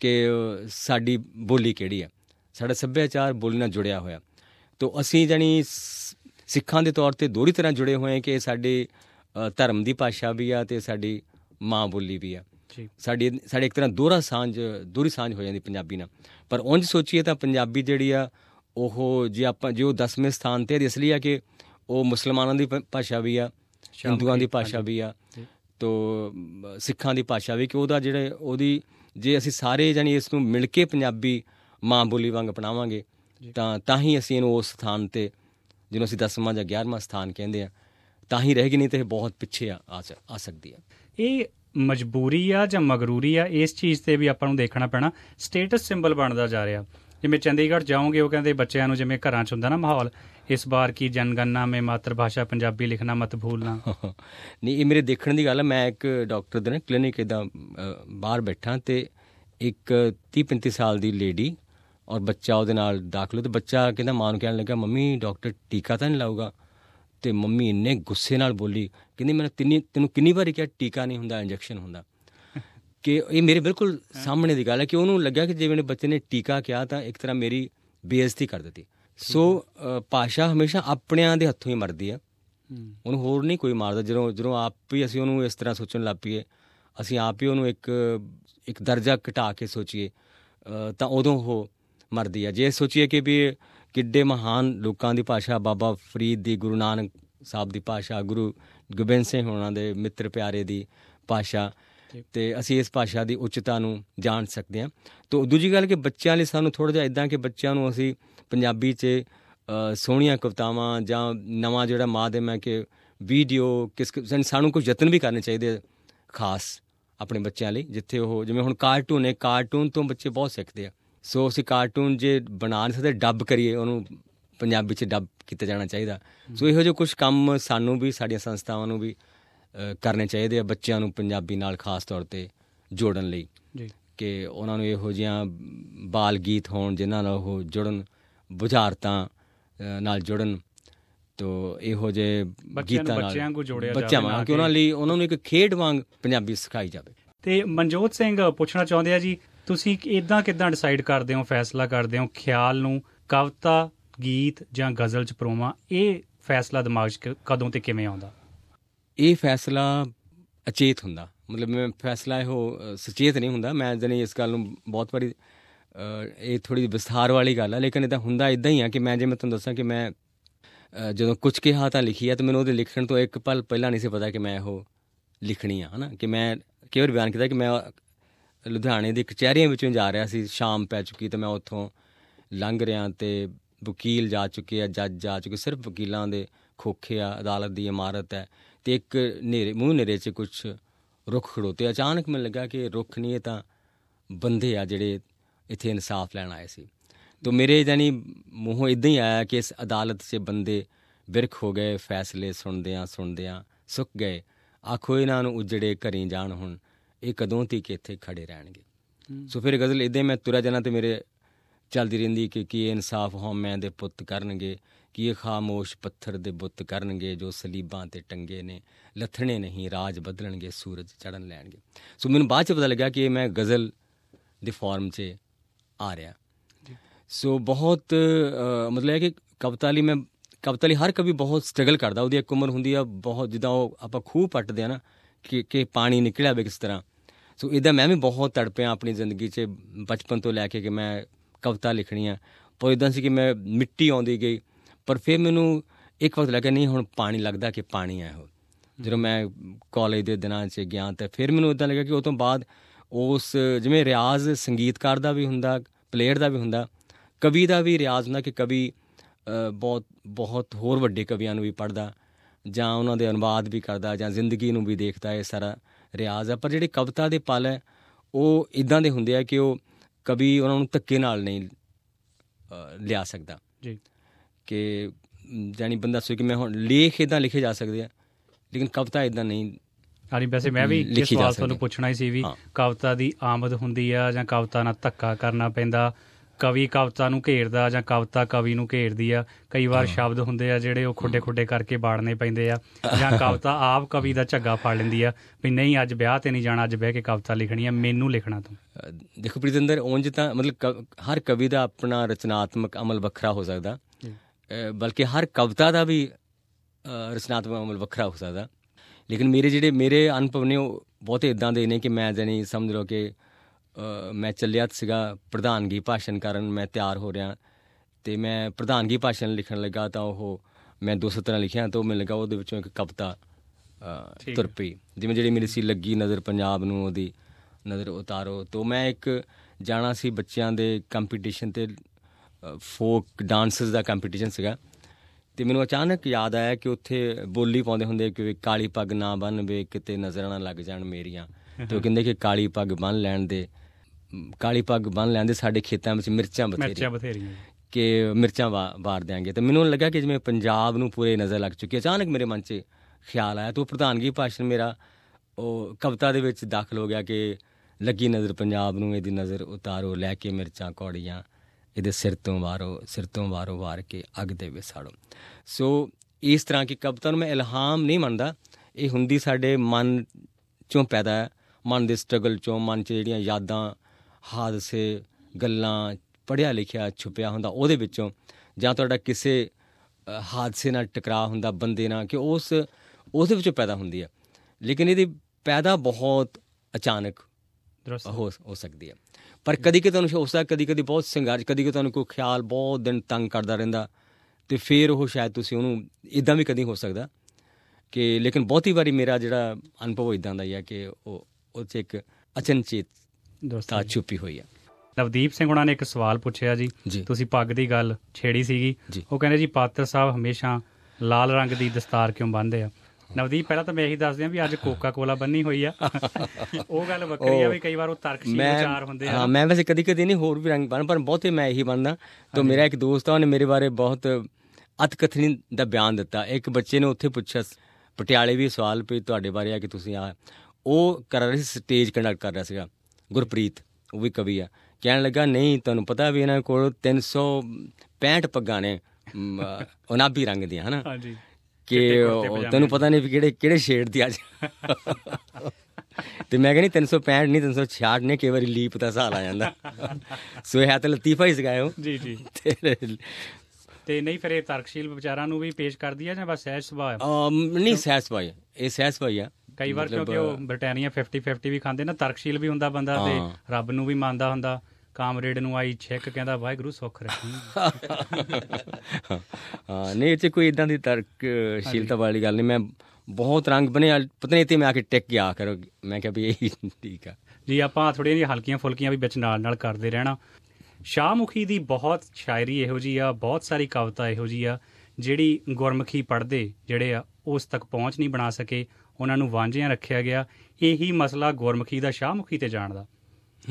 ਕਿ ਸਾਡੀ ਬੋਲੀ ਕਿਹੜੀ ਆ। ਸਾਡਾ ਸੱਭਿਆਚਾਰ ਬੋਲੀ ਨਾਲ ਜੁੜਿਆ ਹੋਇਆ। ਤੋ ਅਸੀਂ ਜਾਨੀ ਸਿੱਖਾਂ ਦੇ ਤੌਰ ਤੇ ਦੋਹਰੀ ਤਰ੍ਹਾਂ ਜੁੜੇ ਹੋਏ ਹਾਂ ਕਿ ਸਾਡੇ ਧਰਮ ਦੀ ਭਾਸ਼ਾ ਵੀ ਆ ਤੇ ਸਾਡੀ ਮਾਂ ਬੋਲੀ ਵੀ ਆ। ਜੀ। ਸਾਡੀ ਸਾਡੇ ਇੱਕ ਤਰ੍ਹਾਂ ਦੋਹਰਾ ਸਾਂਝ ਦੋਹਰੀ ਸਾਂਝ ਹੋ ਜਾਂਦੀ ਪੰਜਾਬੀ ਨਾਲ। ਪਰ ਉਂਝ ਸੋਚੀਏ ਤਾਂ ਪੰਜਾਬੀ ਜਿਹੜੀ ਆ ਉਹ ਜੇ ਆਪਾਂ ਜੇ ਉਹ 10ਵੇਂ ਸਥਾਨ ਤੇ ਇਸ ਲਈ ਆ ਕਿ ਉਹ ਮੁਸਲਮਾਨਾਂ ਦੀ ਭਾਸ਼ਾ ਵੀ ਆ ਹਿੰਦੂਆਂ ਦੀ ਭਾਸ਼ਾ ਵੀ ਆ। ਤੋ ਸਿੱਖਾਂ ਦੀ ਭਾਸ਼ਾ ਵੀ ਕਿ ਉਹਦਾ ਜਿਹੜੇ ਉਹਦੀ ਜੇ ਅਸੀਂ ਸਾਰੇ ਜਾਨੀ ਇਸ ਨੂੰ ਮਿਲ ਕੇ ਪੰਜਾਬੀ ਮਾਂ ਬੋਲੀ ਵਾਂਗ ਅਪਣਾਵਾਂਗੇ ਤਾਂ ਤਾਂ ਹੀ ਅਸੀਂ ਇਹਨੂੰ ਉਸ ਸਥਾਨ ਤੇ ਜਿਹਨੂੰ ਅਸੀਂ 10ਵਾਂ ਜਾਂ 11ਵਾਂ ਸਥਾਨ ਕਹਿੰਦੇ ਆ ਤਾਂ ਹੀ ਰਹੇਗੀ ਨਹੀਂ ਤੇ ਇਹ ਬਹੁਤ ਪਿੱਛੇ ਆ ਆ ਸਕਦੀ ਆ। ਇਹ ਮਜਬੂਰੀ ਆ ਜਾਂ ਮਗਰੂਰੀ ਆ, ਇਸ ਚੀਜ਼ ਤੇ ਵੀ ਆਪਾਂ ਨੂੰ ਦੇਖਣਾ ਪੈਣਾ। ਸਟੇਟਸ ਸਿੰਬਲ ਬਣਦਾ ਜਾ ਰਿਹਾ। ਜਿਵੇਂ ਚੰਡੀਗੜ੍ਹ ਜਾਓਗੇ, ਉਹ ਕਹਿੰਦੇ ਬੱਚਿਆਂ ਨੂੰ ਜਿਵੇਂ ਘਰਾਂ 'ਚ ਹੁੰਦਾ ਨਾ ਮਾਹੌਲ, ਇਸ ਵਾਰ ਕੀ ਜਨਗਣਨਾ ਮੇ ਮਾਤਰ ਭਾਸ਼ਾ ਪੰਜਾਬੀ ਲਿਖਣਾ ਮਤ ਭੂਲਣਾ। <laughs> ਨਹੀਂ, ਇਹ ਮੇਰੇ ਦੇਖਣ ਦੀ ਗੱਲ ਹੈ ਮੈਂ ਇੱਕ ਡਾਕਟਰ ਦੇ ਨਾ ਕਲੀਨਿਕ ਇਦਾਂ ਬਾਹਰ ਬੈਠਾ ਤੇ ਇੱਕ 30 35 ਸਾਲ ਦੀ ਲੇਡੀ ਔਰ ਬੱਚਾ ਉਹਦੇ ਨਾਲ ਦਾਖਲ ਹੋ ਤੇ ਬੱਚਾ ਕਹਿੰਦਾ, ਮਾਂ ਨੂੰ ਕਹਿਣ ਲੱਗਾ, ਮੰਮੀ, ਡਾਕਟਰ ਟੀਕਾ ਤਾਂ ਨਹੀਂ ਲਾਊਗਾ? ਤੇ ਮੰਮੀ ਇੰਨੇ ਗੁੱਸੇ ਨਾਲ ਬੋਲੀ ਕਹਿੰਦੀ ਮੈਂ ਤਿੰਨੀ ਤੈਨੂੰ ਕਿੰਨੀ ਵਾਰੀ ਕਿਹਾ ਟੀਕਾ ਨਹੀਂ ਹੁੰਦਾ ਇੰਜੈਕਸ਼ਨ ਹੁੰਦਾ? <laughs> ਕਿ ਇਹ ਮੇਰੇ ਬਿਲਕੁਲ ਸਾਹਮਣੇ ਦੀ ਗੱਲ ਹੈ ਕਿ ਉਹਨੂੰ ਲੱਗਾ ਕਿ ਜੇ ਮੇਰੇ ਬੱਚੇ ਨੇ ਟੀਕਾ ਕਿਹਾ ਤਾਂ ਇੱਕ ਤਰ੍ਹਾਂ ਮੇਰੀ ਬੇਇੱਜ਼ਤੀ ਕਰ ਦਿੱਤੀ। ਸੋ ਭਾਸ਼ਾ ਹਮੇਸ਼ਾ ਆਪਣਿਆਂ ਦੇ ਹੱਥੋਂ ਹੀ ਮਰਦੀ ਹੈ। ਉਹਨੂੰ ਹੋਰ ਨਹੀਂ ਕੋਈ ਮਾਰਦਾ। ਜਦੋਂ ਜਦੋਂ ਆਪ ਹੀ ਅਸੀਂ ਉਹਨੂੰ ਇਸ ਤਰ੍ਹਾਂ ਸੋਚਣ ਲੱਗ ਪਈਏ ਅਸੀਂ ਆਪ ਹੀ ਉਹਨੂੰ ਇੱਕ ਇੱਕ ਦਰਜਾ ਘਟਾ ਕੇ ਸੋਚੀਏ ਤਾਂ ਉਦੋਂ ਉਹ ਮਰਦੀ ਹੈ। ਜੇ ਸੋਚੀਏ ਕਿ ਵੀ ਕਿੱਡੇ ਮਹਾਨ ਲੋਕਾਂ ਦੀ ਭਾਸ਼ਾ ਬਾਬਾ ਫਰੀਦ ਦੀ ਗੁਰੂ ਨਾਨਕ ਸਾਹਿਬ ਦੀ ਭਾਸ਼ਾ ਗੁਰੂ ਗੋਬਿੰਦ ਸਿੰਘ ਹੋਣਾ ਦੇ ਮਿੱਤਰ ਪਿਆਰੇ ਦੀ ਭਾਸ਼ਾ। ਤੇ ਅਸੀਂ ਇਸ ਭਾਸ਼ਾ ਦੀ ਉੱਚਤਾ ਨੂੰ ਜਾਣ ਸਕਦੇ ਹਾਂ। ਤੋਂ ਦੂਜੀ ਗੱਲ ਕਿ ਬੱਚਿਆਂ ਲਈ ਸਾਨੂੰ ਥੋੜਾ ਜਿਹਾ ਇਦਾਂ ਕਿ ਬੱਚਿਆਂ ਨੂੰ ਅਸੀਂ ਪੰਜਾਬੀ 'ਚ ਸੋਹਣੀਆਂ ਕਵਿਤਾਵਾਂ ਜਾਂ ਨਵਾਂ ਜਿਹੜਾ ਮਾਧਿਅਮ ਹੈ ਕਿ ਵੀਡੀਓ ਕਿਸ ਸਾਨੂੰ ਕੁਝ ਯਤਨ ਵੀ ਕਰਨੇ ਚਾਹੀਦੇ ਖਾਸ ਆਪਣੇ ਬੱਚਿਆਂ ਲਈ ਜਿੱਥੇ ਉਹ ਜਿਵੇਂ ਹੁਣ ਕਾਰਟੂਨ ਹੈ ਕਾਰਟੂਨ ਤੋਂ ਬੱਚੇ ਬਹੁਤ ਸਿੱਖਦੇ ਆ। ਸੋ ਅਸੀਂ ਕਾਰਟੂਨ ਜੇ ਬਣਾ ਨਹੀਂ ਸਕਦੇ ਡੱਬ ਕਰੀਏ ਉਹਨੂੰ ਪੰਜਾਬੀ ਚ ਡੱਬ ਕੀਤਾ ਜਾਣਾ ਚਾਹੀਦਾ। ਸੋ ਇਹੋ ਜਿਹੇ ਕੁਝ ਕੰਮ ਸਾਨੂੰ ਵੀ ਸਾਡੀਆਂ ਸੰਸਥਾਵਾਂ ਨੂੰ ਵੀ ਕਰਨੇ ਚਾਹੀਦੇ ਆ ਬੱਚਿਆਂ ਨੂੰ ਪੰਜਾਬੀ ਨਾਲ ਖਾਸ ਤੌਰ ਤੇ ਜੋੜਨ ਲਈ। ਜੀ। ਕਿ ਉਹਨਾਂ ਨੂੰ ਇਹੋ ਜਿਹੀਆਂ ਬਾਲ ਗੀਤ ਹੋਣ ਜਿਨ੍ਹਾਂ ਨਾਲ ਉਹ ਜੁੜਨ ਬੁਝਾਰਤਾਂ ਨਾਲ ਜੁੜਨ। ਤੋ ਇਹੋ ਬੱਚਿਆਂ ਨੂੰ ਗੀਤਾਂ ਨਾਲ ਬੱਚਿਆਂ ਵਾਂਗੂ ਜੋੜਿਆ ਬੱਚਿਆਂ ਜਾਵੇ, ਨਾ ਵਾਂਗ ਕਿ ਉਹਨਾਂ ਲਈ ਉਹਨਾਂ ਨੂੰ ਇੱਕ ਖੇਡ ਵਾਂਗ ਪੰਜਾਬੀ ਸਿਖਾਈ ਜਾਵੇ। ਤੇ ਮਨਜੋਤ ਸਿੰਘ ਪੁੱਛਣਾ ਚਾਹੁੰਦੇ ਆ ਜੀ ਤੁਸੀਂ ਇਦਾਂ ਕਿਦਾਂ ਡਿਸਾਈਡ ਕਰਦੇ ਹੋ ਫੈਸਲਾ ਕਰਦੇ ਹੋ ਖਿਆਲ ਨੂੰ ਕਵਿਤਾ ਗੀਤ ਜਾਂ ਗਜ਼ਲ ਚ ਪਰੋਵਾਂ? ਇਹ ਫੈਸਲਾ ਦਿਮਾਗ 'ਚ ਕ- ਕਦੋਂ ਤੇ ਕਿਵੇਂ ਆਉਂਦਾ? ਇਹ ਫੈਸਲਾ ਅਚੇਤ ਹੁੰਦਾ। ਮਤਲਬ ਮੈਂ ਫੈਸਲਾ ਇਹੋ ਅ, ਸੁਚੇਤ ਨਹੀਂ ਹੁੰਦਾ। ਮੈਂ ਜਨੇ ਇਸ ਗੱਲ ਨੂੰ ਬਹੁਤ ਵਾਰੀ ਅ, ਇਹ ਥੋੜੀ ਵਿਸਥਾਰ ਵਾਲੀ ਗੱਲ ਹੈ ਲੇਕਿਨ ਇਹ ਤਾਂ ਹੁੰਦਾ ਇਦਾਂ ਹੀ ਆ ਕਿ ਮੈਂ ਜੇ ਮੈਂ ਤੁਹਾਨੂੰ ਦੱਸਾਂ ਕਿ ਮੈਂ ਅ, ਜਦੋਂ ਕੁਝ ਕਿਹਾ ਤਾਂ ਲਿਖੀ ਆ ਤੇ ਮੈਨੂੰ ਉਹਦੇ ਲਿਖਣ ਤੋਂ ਇੱਕ ਪਲ ਪਹਿਲਾਂ ਨਹੀਂ ਸੀ ਪਤਾ ਕਿ ਮੈਂ ਇਹੋ ਲਿਖਣੀ ਆ ਹਨਾ? ਕਿ ਮੈਂ ਕਈ ਵਾਰ ਬਿਆਨ ਕੀਤਾ ਕਿ ਮੈਂ ਲੁਧਿਆਣੇ ਦੀ ਕਚਹਿਰੀਆਂ ਵਿੱਚੋਂ ਜਾ ਰਿਹਾ ਸੀ। ਸ਼ਾਮ ਪੈ ਚੁੱਕੀ ਤੇ ਮੈਂ ਉੱਥੋਂ ਲੰਘ ਰਿਹਾ ਤੇ ਵਕੀਲ ਜਾ ਚੁੱਕੇ ਆ, ਜੱਜ ਜਾ ਚੁੱਕੇ। ਸਿਰਫ ਵਕੀਲਾਂ ਦੇ ਖੋਖੇ ਆ, ਅਦਾਲਤ ਦੀ ਇਮਾਰਤ ਹੈ ਤੇ ਇੱਕ ਨੇਰੇ, ਮੂੰਹ ਨੇਰੇ 'ਚ ਕੁਝ ਰੁੱਖ ਖੜੋਤੇ। ਅਚਾਨਕ ਮੈਨੂੰ ਲੱਗਾ ਕਿ ਰੁੱਖ ਨਹੀਂ, ਇਹ ਤਾਂ ਬੰਦੇ ਆ ਜਿਹੜੇ ਇੱਥੇ ਇਨਸਾਫ ਲੈਣ ਆਏ ਸੀ। ਤੋ ਮੇਰੇ ਜਾਨੀ ਮੂੰਹੋਂ ਇਦਾਂ ਹੀ ਆਇਆ ਕਿ ਇਸ ਅਦਾਲਤ 'ਚ ਬੰਦੇ ਬਿਰਖ ਹੋ ਗਏ, ਫੈਸਲੇ ਸੁਣਦਿਆਂ ਸੁਣਦਿਆਂ ਸੁੱਕ ਗਏ। ਆਖੋ ਇਹਨਾਂ ਨੂੰ ਉਜੜੇ ਘਰੀ ਜਾਣ ਹੁਣ। ਇਹ ਕਦੋਂ ਤੀਕ ਇੱਥੇ ਖੜੇ ਰਹਿਣਗੇ? ਸੋ ਫਿਰ ਗਜ਼ਲ ਇਦਾਂ ਮੈਂ ਤੁਰਿਆ ਜਾਣਾ ਤੇ ਮੇਰੇ ਚੱਲਦੀ ਰਹਿੰਦੀ ਕਿ ਕੀ ਇਨਸਾਫ ਹਉਮੈ ਦੇ ਪੁੱਤ ਕਰਨਗੇ ਕੀ ਇਹ ਖਾਮੋਸ਼ ਪੱਥਰ ਦੇ ਬੁੱਤ ਕਰਨਗੇ ਜੋ ਸਲੀਬਾਂ ਤੇ ਟੰਗੇ ਨੇ ਲੱਥਣੇ ਨਹੀਂ ਰਾਜ ਬਦਲਣਗੇ ਸੂਰਜ ਚੜਨ ਲੈਣਗੇ। ਸੋ ਮੈਨੂੰ ਬਾਅਦ ਚ ਪਤਾ ਲੱਗਾ ਕਿ ਮੈਂ ਗਜ਼ਲ ਦੇ ਫਾਰਮ 'ਚ ਆ ਰਿਹਾ। ਸੋ ਬਹੁਤ ਮਤਲਬ ਹੈ ਕਿ ਕਵਿਤਾ ਲਈ ਮੈਂ ਕਵਿਤਾ ਲਈ ਹਰ ਕਵੀ ਬਹੁਤ ਸਟਰਗਲ ਕਰਦਾ ਉਹਦੀ ਇੱਕ ਉਮਰ ਹੁੰਦੀ ਆ ਬਹੁਤ ਜਿੱਦਾਂ ਉਹ ਆਪਾਂ ਖੂਹ ਪੱਟਦੇ ਆ ਨਾ ਕਿ ਕਿ ਪਾਣੀ ਨਿਕਲਿਆ ਵੇ ਕਿਸ ਤਰ੍ਹਾਂ। ਸੋ ਇਦਾਂ ਮੈਂ ਵੀ ਬਹੁਤ ਤੜਪਿਆ ਆਪਣੀ ਜ਼ਿੰਦਗੀ 'ਚ ਬਚਪਨ ਤੋਂ ਲੈ ਕੇ ਕਿ ਮੈਂ ਕਵਿਤਾ ਲਿਖਣੀ ਆ ਪਰ ਇਦਾਂ ਸੀ ਕਿ ਮੈਂ ਮਿੱਟੀ ਆਉਂਦੀ ਗਈ। ਪਰ ਫਿਰ ਮੈਨੂੰ ਇੱਕ ਵਕਤ ਲੱਗਾ ਨਹੀਂ ਹੁਣ ਪਾਣੀ ਲੱਗਦਾ ਕਿ ਪਾਣੀ ਆ ਉਹ ਜਦੋਂ ਮੈਂ ਕਾਲਜ ਦੇ ਦਿਨਾਂ 'ਚ ਗਿਆ ਤਾਂ ਫਿਰ ਮੈਨੂੰ ਇਦਾਂ ਲੱਗਾ ਕਿ ਉਹ ਤੋਂ ਬਾਅਦ ਉਸ ਜਿਵੇਂ ਰਿਆਜ਼ ਸੰਗੀਤਕਾਰ ਦਾ ਵੀ ਹੁੰਦਾ ਪਲੇਅਰ ਦਾ ਵੀ ਹੁੰਦਾ ਕਵੀ ਦਾ ਵੀ ਰਿਆਜ਼ ਹੁੰਦਾ ਕਿ ਕਵੀ ਅ, ਬਹੁਤ ਬਹੁਤ ਹੋਰ ਵੱਡੇ ਕਵੀਆਂ ਨੂੰ ਵੀ ਪੜ੍ਹਦਾ ਜਾਂ ਉਹਨਾਂ ਦੇ ਅਨੁਵਾਦ ਵੀ ਕਰਦਾ ਜਾਂ ਜ਼ਿੰਦਗੀ ਨੂੰ ਵੀ ਦੇਖਦਾ ਇਹ ਸਾਰਾ। ਰਿਆਜ਼ ਹੈ ਪਰ ਜਿਹੜੇ ਕਵਿਤਾ ਦੇ ਪਲ ਹੈ ਉਹ ਇਦਾਂ ਦੇ ਹੁੰਦੇ ਆ ਕਿ ਉਹ ਕਵੀ ਉਹਨਾਂ ਨੂੰ ਧੱਕੇ ਨਾਲ ਨਹੀਂ ਲਿਆ ਸਕਦਾ ਜੀ ਕਿ ਜਾਣੀ ਬੰਦਾ ਸੋਚੇ ਕਿ ਮੈਂ ਹੁਣ ਲੇਖ ਇਦਾਂ ਲਿਖੇ ਜਾ ਸਕਦੇ ਆ ਲੇਕਿਨ ਕਵਿਤਾ ਇਦਾਂ ਨਹੀਂ ਹਾਂਜੀ ਵੈਸੇ ਮੈਂ ਵੀ ਇਹ ਸਵਾਲ ਤੁਹਾਨੂੰ। ਪੁੱਛਣਾ ਹੀ ਸੀ ਵੀ। ਕਵਿਤਾ ਦੀ ਆਮਦ ਹੁੰਦੀ ਆ ਜਾਂ ਕਵਿਤਾ ਨਾਲ ਧੱਕਾ ਕਰਨਾ ਪੈਂਦਾ ਕਵੀ ਕਵਿਤਾ ਨੂੰ ਘੇਰਦਾ ਜਾਂ ਕਵਿਤਾ ਕਵੀ ਨੂੰ ਘੇਰਦੀ ਆ ਕਈ ਵਾਰ ਸ਼ਬਦ ਹੁੰਦੇ ਆ ਜਿਹੜੇ ਉਹ ਖੁੱਡੇ ਖੁੱਡੇ ਕਰਕੇ ਬਾੜਨੇ ਪੈਂਦੇ ਆ <laughs> ਜਾਂ ਕਵਿਤਾ ਆਪ ਕਵੀ ਦਾ ਝੱਗਾ ਫੜ ਲੈਂਦੀ ਆ ਵੀ ਨਹੀਂ ਅੱਜ ਵਿਆਹ ਤੇ ਨਹੀਂ ਜਾਣਾ ਅੱਜ ਬਹਿ ਕੇ ਕਵਿਤਾ ਲਿਖਣੀ ਆ ਮੈਨੂੰ ਲਿਖਣਾ ਤੂੰ। ਦੇਖੋ ਪ੍ਰੀਤਿੰਦਰ ਉਂਝ ਤਾਂ ਮਤਲਬ ਹਰ ਕਵੀ ਦਾ ਆਪਣਾ ਰਚਨਾਤਮਕ ਅਮਲ ਵੱਖਰਾ ਹੋ ਸਕਦਾ। ਬਲਕਿ ਹਰ ਕਵਿਤਾ ਦਾ ਵੀ ਰਚਨਾਤਮਕ ਅਮਲ ਵੱਖਰਾ ਹੋ ਸਕਦਾ। ਲੇਕਿਨ ਮੇਰੇ ਜਿਹੜੇ ਮੇਰੇ ਅਨੁਭਵ ਨੇ ਉਹ ਬਹੁਤੇ ਇਦਾਂ ਦੇ ਨੇ ਕਿ ਮੈਂ ਜਾਨੀ ਸਮਝ ਲਓ ਕਿ ਮੈਂ ਚੱਲਿਆ ਸੀਗਾ ਪ੍ਰਧਾਨਗੀ ਭਾਸ਼ਣ ਕਰਨ ਮੈਂ ਤਿਆਰ ਹੋ ਰਿਹਾ ਤੇ ਮੈਂ ਪ੍ਰਧਾਨਗੀ ਭਾਸ਼ਣ ਲਿਖਣ ਲੱਗਾ ਤਾਂ ਉਹ ਮੈਂ ਦੋ ਸਤਰਾਂ ਲਿਖਿਆ ਤਾਂ ਉਹ ਮੈਨੂੰ ਲੱਗਾ ਉਹਦੇ ਵਿੱਚੋਂ ਇੱਕ ਕਵਿਤਾ ਤੁਰ ਪਈ ਜਿਵੇਂ ਜਿਹੜੀ ਮੇਰੀ ਸੀ ਲੱਗੀ ਨਜ਼ਰ ਪੰਜਾਬ ਨੂੰ ਉਹਦੀ ਨਜ਼ਰ ਉਤਾਰੋ। ਤੋਂ ਮੈਂ ਇੱਕ ਜਾਣਾ ਸੀ ਬੱਚਿਆਂ ਦੇ ਕੰਪੀਟੀਸ਼ਨ ਤੇ ਫੋਕ ਡਾਂਸਸ ਦਾ ਕੰਪੀਟੀਸ਼ਨ ਸੀਗਾ ਤੇ ਮੈਨੂੰ ਅਚਾਨਕ ਯਾਦ ਆਇਆ ਕਿ ਉੱਥੇ ਬੋਲੀ ਪਾਉਂਦੇ ਹੁੰਦੇ ਕਿ ਕਾਲੀ ਪੱਗ ਨਾ ਬੰਨ ਵੇ ਕਿਤੇ ਨਜ਼ਰਾਂ ਨਾ ਲੱਗ ਜਾਣ ਮੇਰੀਆਂ। ਤੇ ਉਹ ਕਹਿੰਦੇ ਕਿ ਕਾਲੀ ਪੱਗ ਬੰਨ ਲੈਣ ਦੇ। ਕਾਲੀ ਪੱਗ ਬੰਨ ਲੈਣ ਦੇ ਸਾਡੇ ਖੇਤਾਂ ਵਿੱਚ ਮਿਰਚਾਂ ਬਥੇਰੀਆਂ। ਮਿਰਚਾਂ ਬਥੇਰੀਆਂ ਕਿ ਮਿਰਚਾਂ ਵਾਰ ਦਿਆਂਗੇ। ਤੇ ਮੈਨੂੰ ਲੱਗਾ ਕਿ ਜਿਵੇਂ ਪੰਜਾਬ ਨੂੰ ਪੂਰੇ ਨਜ਼ਰ ਲੱਗ ਚੁੱਕੀ। ਅਚਾਨਕ ਮੇਰੇ ਮਨ 'ਚ ਖਿਆਲ ਆਇਆ ਤੇ ਉਹ ਪ੍ਰਧਾਨਗੀ ਭਾਸ਼ਣ ਮੇਰਾ ਉਹ ਕਵਿਤਾ ਦੇ ਵਿੱਚ ਦਾਖਲ ਹੋ ਗਿਆ ਕਿ ਲੱਗੀ ਨਜ਼ਰ ਪੰਜਾਬ ਨੂੰ ਇਹਦੀ ਨਜ਼ਰ ਉਤਾਰੋ ਲੈ ਕੇ ਮਿਰਚਾਂ ਕੌੜੀਆਂ ਇਹਦੇ ਸਿਰ ਤੋਂ ਵਾਰੋ ਸਿਰ ਤੋਂ ਵਾਰੋ ਵਾਰ ਕੇ ਅੱਗ ਦੇ ਵਿਸਾੜੋ। ਸੋ ਇਸ ਤਰ੍ਹਾਂ ਕੀ ਕਵਿਤਾ ਨੂੰ ਮੈਂ ਇਲਹਾਮ ਨਹੀਂ ਮੰਨਦਾ। ਇਹ ਹੁੰਦੀ ਸਾਡੇ ਮਨ ਚੋਂ ਪੈਦਾ ਮਨ ਦੇ ਸਟਰਗਲ ਚੋਂ ਮਨ 'ਚ ਜਿਹੜੀਆਂ ਯਾਦਾਂ ਹਾਦਸੇ ਗੱਲਾਂ ਪੜਿਆ ਲਿਖਿਆ ਛੁਪਿਆ ਹੁੰਦਾ ਉਹਦੇ ਵਿੱਚੋਂ ਜਾਂ ਤੁਹਾਡਾ ਕਿਸੇ ਹਾਦਸੇ ਨਾਲ ਟਕਰਾਅ ਹੁੰਦਾ ਬੰਦੇ ਨਾਲ ਕਿ ਉਸ ਉਹਦੇ ਵਿੱਚੋਂ ਪੈਦਾ ਹੁੰਦੀ ਹੈ ਲੇਕਿਨ ਇਹਦੀ ਪੈਦਾ ਬਹੁਤ ਅਚਾਨਕ ਹੋ ਹੋ ਸਕਦੀ ਹੈ ਪਰ ਕਦੀ ਕਿ ਤੁਹਾਨੂੰ ਹੋ ਸਕਦਾ ਕਦੀ ਕਦੀ ਬਹੁਤ ਸੰਘਰਸ਼ ਕਦੀ ਕਿ ਤੁਹਾਨੂੰ ਕੋਈ ਖਿਆਲ ਬਹੁਤ ਦਿਨ ਤੰਗ ਕਰਦਾ ਰਹਿੰਦਾ ਤੇ ਫਿਰ ਉਹ ਸ਼ਾਇਦ ਤੁਸੀਂ ਉਹਨੂੰ ਇਦਾਂ ਵੀ ਕਦੀ ਹੋ ਸਕਦਾ ਕਿ ਲੇਕਿਨ ਬਹੁਤੀ ਵਾਰੀ ਮੇਰਾ ਜਿਹੜਾ ਅਨੁਭਵ ਇਦਾਂ ਦਾ ਹੀ ਹੈ ਕਿ ਉਹ ਉਹ 'ਚ ਇੱਕ ਅਚਨਚੇਤ ਤਾਂ ਛੁਪੀ ਹੋਈ ਹੈ ਨਵਦੀਪ ਸਿੰਘ ਉਹਨਾਂ ਨੇ ਇੱਕ ਸਵਾਲ ਪੁੱਛਿਆ ਜੀ। ਤੁਸੀਂ ਪੱਗ ਦੀ ਗੱਲ ਛੇੜੀ ਸੀਗੀ। ਉਹ ਕਹਿੰਦੇ ਜੀ ਪਾਤਰ ਸਾਹਿਬ ਹਮੇਸ਼ਾ ਲਾਲ ਰੰਗ ਦੀ ਦਸਤਾਰ ਕਿਉਂ ਬੰਨ੍ਹਦੇ ਆ? ਨਵਦੀਪ ਪਹਿਲਾਂ ਤਾਂ ਮੈਂ ਇਹੀ ਦੱਸ ਦਿਆਂ ਵੀ ਅੱਜ ਕੋਕਾ ਕੋਲਾ ਬੰਨੀ ਹੋਈ ਆ। <laughs> ਉਹ ਗੱਲ ਵੱਖਰੀ ਆ ਵੀ ਕਈ ਵਾਰ ਉਹ ਤਰਕਸ਼ੀਲ ਵਿਚਾਰ ਹੁੰਦੇ ਆ ਹਾਂ ਮੈਂ ਵੈਸੇ ਕਦੀ ਕਦੀ ਨਹੀਂ ਹੋਰ ਵੀ ਰੰਗ ਬਣ ਪਰ ਬਹੁਤੇ ਮੈਂ ਇਹੀ ਬਣਦਾ ਤਾਂ ਮੇਰਾ ਇੱਕ ਦੋਸਤ ਆ ਉਹਨੇ ਮੇਰੇ ਬਾਰੇ ਬਹੁਤ ਅਤਕਥਨੀ ਦਾ ਬਿਆਨ ਦਿੱਤਾ। ਇੱਕ ਬੱਚੇ ਨੇ ਉੱਥੇ ਪੁੱਛਿਆ ਪਟਿਆਲੇ ਵੀ ਸਵਾਲ ਪਈ ਤੁਹਾਡੇ ਬਾਰੇ ਆ ਕਿ ਤੁਸੀਂ ਆ ਉਹ ਕਰ ਰਿਹਾ ਸੀ ਸਟੇਜ ਕੰਡਕਟ ਕਰ ਰਿਹਾ ਸੀਗਾ। ਗੁਰਪ੍ਰੀਤ ਉਹ ਵੀ ਕਵੀ ਆ ਕਹਿਣ ਲੱਗਾ ਨਹੀਂ ਤੁਹਾਨੂੰ ਪਤਾ ਵੀ ਇਹਨਾਂ ਕੋਲ 365 ਪੱਗਾਂ ਨੇ ਉਨਾਬੀ ਰੰਗ ਦੀਆਂ ਹਨਾ? ਹਾਂਜੀ। ਕਿ ਤੈਨੂੰ ਪਤਾ ਨਹੀਂ ਵੀ ਕਿਹੜੇ ਕਿਹੜੇ ਸ਼ੇਡ ਦੀ ਅੱਜ। ਤੇ ਮੈਂ ਕਹਿੰਦੀ 365 ਨਹੀਂ 366 ਨੇ ਕਈ ਵਾਰੀ ਲੀਪ ਦਾ ਹਿਸਾਬ ਆ ਜਾਂਦਾ। <laughs> ਸੋ ਇਹ ਤਾਂ ਲਤੀਫਾ ਹੀ ਸਗਾਇਓ ਜੀ ਜੀ। ਤੇ ਨਹੀਂ ਫਿਰ ਇਹ ਤਰਕਸ਼ੀਲ ਵਿਚਾਰਾਂ ਨੂੰ ਵੀ ਪੇਸ਼ ਕਰਦੀ ਆ ਜਾਂ ਬਸ ਸਹਿਜ ਸੁਭਾਅ ਆ? ਅਮ, ਨਹੀਂ ਸੈਸ ਭਾਈ ਇਹ ਸੈਸ ਭਾਈ ਆ। ਕਈ ਵਾਰ ਕਿਉਂਕਿ ਉਹ ਬ੍ਰਿਟਾਨੀਆ 50 50 ਵੀ ਖਾਂਦੇ ਨਾ ਤਰਕਸ਼ੀਲ ਵੀ ਹੁੰਦਾ ਬੰਦਾ ਤੇ ਹਾਂ। ਰੱਬ ਨੂੰ ਵੀ ਮੰਨਦਾ ਹੁੰਦਾ। ਕਾਮਰੇਡ ਨੂੰ ਆਈ ਛਿੱਕ ਕਹਿੰਦਾ ਵਾਹਿਗੁਰੂ ਸੁੱਖ ਰੱਖੀ। ਹਾਂ ਨਹੀਂ 'ਚ ਕੋਈ ਇਦਾਂ ਦੀ ਤਰਕਸ਼ੀਲਤਾ ਵਾਲੀ ਗੱਲ ਨਹੀਂ। ਮੈਂ ਬਹੁਤ ਰੰਗ ਬਣੇ ਪਤਾ ਨਹੀਂ ਤੇ ਮੈਂ ਆ ਕੇ ਟਿਕ ਗਿਆ ਕਰੋ ਮੈਂ ਕਿਹਾ ਵੀ ਇਹ ਠੀਕ ਆ। ਜੀ ਆਪਾਂ ਥੋੜੀਆਂ ਜਿਹੀਆਂ ਹਲਕੀਆਂ ਫੁਲਕੀਆਂ ਵੀ ਵਿੱਚ ਨਾਲ ਨਾਲ ਕਰਦੇ ਰਹਿਣਾ। ਸ਼ਾਹਮੁਖੀ ਦੀ ਬਹੁਤ ਸ਼ਾਇਰੀ ਇਹੋ ਜੀ ਆ ਬਹੁਤ ਸਾਰੀ ਕਵਿਤਾ ਇਹੋ ਜੀ ਆ ਜਿਹੜੀ ਗੁਰਮੁਖੀ ਪੜ੍ਹਦੇ ਜਿਹੜੇ ਆ ਉਸ ਤੱਕ ਪਹੁੰਚ ਨਹੀਂ ਬਣਾ ਸਕੇ ਉਹਨਾਂ ਨੂੰ ਵਾਂਝਿਆਂ ਰੱਖਿਆ ਗਿਆ ਇਹੀ ਮਸਲਾ ਗੁਰਮੁਖੀ ਦਾ ਸ਼ਾਹਮੁਖੀ ਤੇ ਜਾਣ ਦਾ।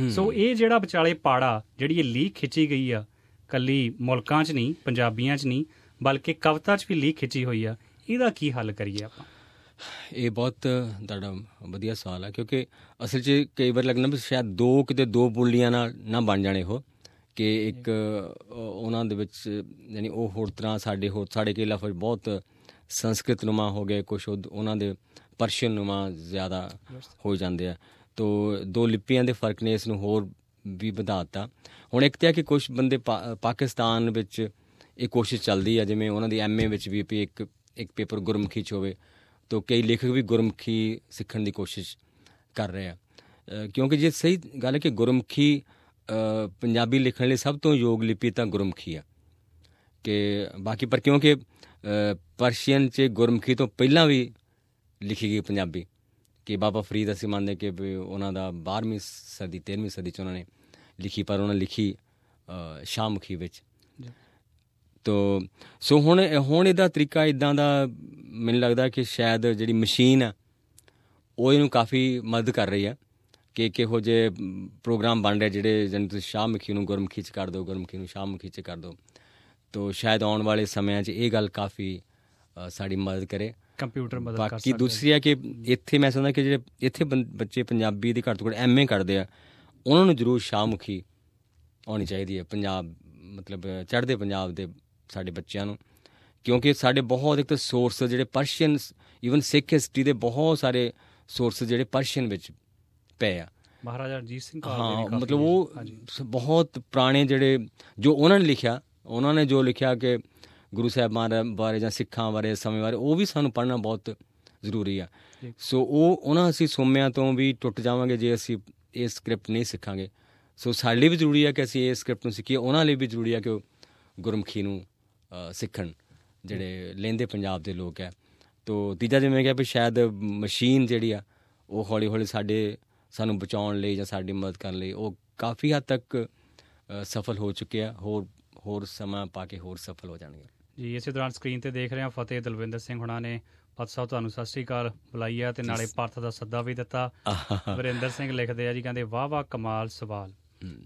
ਸੋ ਇਹ ਜਿਹੜਾ ਵਿਚਾਲੇ ਪਾੜਾ ਜਿਹੜੀ ਇਹ ਲੀਕ ਖਿੱਚੀ ਗਈ ਆ ਕੱਲੀ ਮੁਲਕਾਂ 'ਚ ਨਹੀਂ ਪੰਜਾਬੀਆਂ 'ਚ ਨਹੀਂ ਬਲਕਿ ਕਵਿਤਾ 'ਚ ਵੀ ਲੀਕ ਖਿੱਚੀ ਹੋਈ ਆ ਇਹਦਾ ਕੀ ਹੱਲ ਕਰੀਏ ਆਪਾਂ? ਇਹ ਬਹੁਤ ਤੁਹਾਡਾ ਵਧੀਆ ਸਵਾਲ ਹੈ ਕਿਉਂਕਿ ਅਸਲ 'ਚ ਕਈ ਵਾਰ ਲੱਗਣਾ ਵੀ ਸ਼ਾਇਦ ਦੋ ਕਿਤੇ ਦੋ ਬੋਲੀਆਂ ਨਾਲ ਨਾ ਬਣ ਜਾਣੇ ਉਹ। ਕਿ ਇੱਕ ਅ, ਉਹਨਾਂ ਦੇ ਵਿੱਚ ਯਾਨੀ ਉਹ ਹੋਰ ਤਰ੍ਹਾਂ ਸਾਡੇ ਹੋਰ ਸਾਡੇ ਕੇ ਲਫ਼ਜ਼ ਬਹੁਤ ਸੰਸਕ੍ਰਿਤ ਨੁਮਾ ਹੋ ਗਏ ਕੁਝ ਉਹਨਾਂ ਦੇ ਪਰਸ਼ੀਅਨ ਨੁਮਾ ਜ਼ਿਆਦਾ ਹੋ ਜਾਂਦੇ ਆ। ਤੋ ਦੋ ਲਿਪੀਆਂ ਦੇ ਫ਼ਰਕ ਨੇ ਇਸ ਨੂੰ ਹੋਰ ਵੀ ਵਧਾਤਾ ਹੁਣ ਇੱਕ ਤੇ ਹੈ ਕਿ ਕੁਝ ਬੰਦੇ ਪਾ- ਪਾਕਿਸਤਾਨ ਵਿੱਚ ਇਹ ਕੋਸ਼ਿਸ਼ ਚੱਲਦੀ ਆ ਜਿਵੇਂ ਉਹਨਾਂ ਦੀ ਐਮਏ ਵਿੱਚ ਵੀ ਵੀ ਇੱਕ ਇੱਕ ਪੇਪਰ ਗੁਰਮੁਖੀ ਚ ਹੋਵੇ ਤੋ ਕਈ ਲੇਖਕ ਵੀ ਗੁਰਮੁਖੀ ਸਿੱਖਣ ਦੀ ਕੋਸ਼ਿਸ਼ ਕਰ ਰਹੇ ਆ। ਅ, ਕਿਉਂਕਿ ਜੇ ਸਹੀ ਗੱਲ ਹੈ ਕਿ ਗੁਰਮੁਖੀ ਅ, ਪੰਜਾਬੀ ਲਿਖਣ ਲਈ ਸਭ ਤੋਂ ਯੋਗ ਲਿਪੀ ਤਾਂ ਗੁਰਮੁਖੀ ਆ। ਕਿ ਬਾਕੀ ਪਰ ਕਿਉਂਕਿ ਪਰਸ਼ੀਅਨ ਚ ਗੁਰਮੁਖੀ ਤੋਂ ਪਹਿਲਾਂ ਵੀ ਲਿਖੀ ਗਈ ਪੰਜਾਬੀ ਕਿ ਬਾਬਾ ਫਰੀਦ ਅਸੀਂ ਮੰਨਦੇ ਕਿ ਉਹਨਾਂ ਦਾ 12ਵੀਂ ਸਦੀ 13ਵੀਂ ਸਦੀ ਚ ਉਹਨਾਂ ਨੇ ਲਿਖੀ ਪਰ ਉਹਨਾਂ ਲਿਖੀ ਅ, ਸ਼ਾਹਮੁਖੀ ਵਿੱਚ। ਤੋ ਸੋ ਹੁਣ ਹੁਣ ਇਹਦਾ ਤਰੀਕਾ ਇਦਾਂ ਦਾ ਮੈਨੂੰ ਲੱਗਦਾ ਕਿ ਸ਼ਾਇਦ ਜਿਹੜੀ ਮਸ਼ੀਨ ਆ ਉਹ ਇਹਨੂੰ ਕਾਫੀ ਮਦਦ ਕਰ ਰਹੀ ਆ। ਕਿ ਕਿਹੋ ਜੇ ਪ੍ਰੋਗਰਾਮ ਬਣ ਰਹੇ ਜਿਹੜੇ ਜਿਵੇਂ ਤੁਸੀਂ ਸ਼ਾਹਮੁਖੀ ਨੂੰ ਗੁਰਮੁਖੀ ਚ ਕਰ ਦਿਓ ਗੁਰਮੁਖੀ ਨੂੰ ਸ਼ਾਹਮੁਖੀ ਚ ਕਰ ਦਿਓ ਤੋ ਸ਼ਾਇਦ ਆਉਣ ਵਾਲੇ ਸਮਿਆਂ 'ਚ ਇਹ ਗੱਲ ਕਾਫੀ ਸਾਡੀ ਮਦਦ ਕਰੇ। ਕੰਪਿਊਟਰ ਮਦਦ ਕਰ ਬਾਕੀ ਸਕਦਾ। ਦੂਸਰੀ ਹੈ ਕਿ ਇੱਥੇ ਮੈਂ ਸਮਝਦਾ ਕਿ ਜਿਹੜੇ ਇੱਥੇ ਬੱਚੇ ਪੰਜਾਬੀ ਦੀ ਘੱਟ ਤੋਂ ਘੱਟ ਐਮਏ ਕਰਦੇ ਆ ਉਹਨਾਂ ਨੂੰ ਜ਼ਰੂਰ ਸ਼ਾਹਮੁਖੀ ਆਉਣੀ ਚਾਹੀਦੀ ਹੈ ਪੰਜਾਬ ਮਤਲਬ ਚੜ੍ਹਦੇ ਪੰਜਾਬ ਦੇ ਸਾਡੇ ਬੱਚਿਆਂ ਨੂੰ। ਕਿਉਂਕਿ ਸਾਡੇ ਬਹੁਤ ਇੱਕ ਤਾਂ ਸੋਰਸ ਜਿਹੜੇ ਪਰਸ਼ੀਅਨ ਈਵਨ ਸਿੱਖ ਹਿਸਟਰੀ ਦੇ ਬਹੁਤ ਸਾਰੇ ਸੋਰਸ ਜਿਹੜੇ ਪਰਸ਼ੀਅਨ ਵਿੱਚ ਪਏ ਆ। ਮਹਾਰਾਜਾ ਰਣਜੀਤ ਸਿੰਘ ਕਾਲ ਦੇ ਹਾਂ ਵੀ ਮਤਲਬ ਉਹ ਬਹੁਤ ਪੁਰਾਣੇ ਜਿਹੜੇ ਜੋ ਉਹਨਾਂ ਨੇ ਲਿਖਿਆ ਉਹਨਾਂ ਨੇ ਜੋ ਲਿਖਿਆ ਕਿ ਗੁਰੂ ਸਾਹਿਬਾਂ ਦੇ ਬਾਰੇ ਜਾਂ ਸਿੱਖਾਂ ਬਾਰੇ ਸਮੇਂ ਬਾਰੇ ਉਹ ਵੀ ਸਾਨੂੰ ਪੜ੍ਹਨਾ ਬਹੁਤ ਜ਼ਰੂਰੀ ਆ। ਸੋ ਉਹ ਉਹਨਾਂ ਅਸੀਂ ਸੋਮਿਆਂ ਤੋਂ ਵੀ ਟੁੱਟ ਜਾਵਾਂਗੇ ਜੇ ਅਸੀਂ ਇਹ ਸਕ੍ਰਿਪਟ ਨਹੀਂ ਸਿੱਖਾਂਗੇ। ਸੋ ਸਾਡੇ ਲਈ ਵੀ ਜ਼ਰੂਰੀ ਹੈ ਕਿ ਅਸੀਂ ਇਹ ਸਕ੍ਰਿਪਟ ਨੂੰ ਸਿੱਖੀਏ ਉਹਨਾਂ ਲਈ ਵੀ ਜ਼ਰੂਰੀ ਹੈ ਕਿ ਉਹ ਗੁਰਮੁਖੀ ਨੂੰ ਸਿੱਖਣ ਜਿਹੜੇ ਲਹਿੰਦੇ ਪੰਜਾਬ ਦੇ ਲੋਕ ਹੈ ਤੋ ਤੀਜਾ ਜਿਵੇਂ ਕਿ ਸ਼ਾਇਦ ਮਸ਼ੀਨ ਜਿਹੜੀ ਆ ਉਹ ਹੌਲੀ ਹੌਲੀ ਸਾਡੇ ਸਾਨੂੰ ਬਚਾਉਣ ਲਈ ਜਾਂ ਸਾਡੀ ਮਦਦ ਕਰਨ ਲਈ ਉਹ ਕਾਫੀ ਹੱਦ ਤੱਕ ਸਫਲ ਹੋ ਚੁੱਕੇ ਆ ਹੋਰ ਹੋਰ ਸਮਾਂ ਪਾ ਕੇ ਹੋਰ ਸਫਲ ਹੋ ਜਾਣਗੇ। ਜੀ ਇਸੇ ਦੌਰਾਨ ਸਕਰੀਨ ਤੇ ਦੇਖ ਰਹੇ ਹਾਂ ਫਤਿਹ ਦਲਵਿੰਦਰ ਸਿੰਘ ਹੁਣਾਂ ਨੇ ਫਤਿਹ ਸਾਹਿਬ ਤੁਹਾਨੂੰ ਸਤਿ ਸ੍ਰੀ ਅਕਾਲ ਬੁਲਾਈ ਆ ਤੇ ਨਾਲੇ ਭਾਰਤ ਦਾ ਸੱਦਾ ਵੀ ਦਿੱਤਾ। ਵਰਿੰਦਰ ਸਿੰਘ ਲਿਖਦੇ ਆ ਜੀ ਕਹਿੰਦੇ ਵਾਹ ਵਾਹ ਕਮਾਲ ਸਵਾਲ।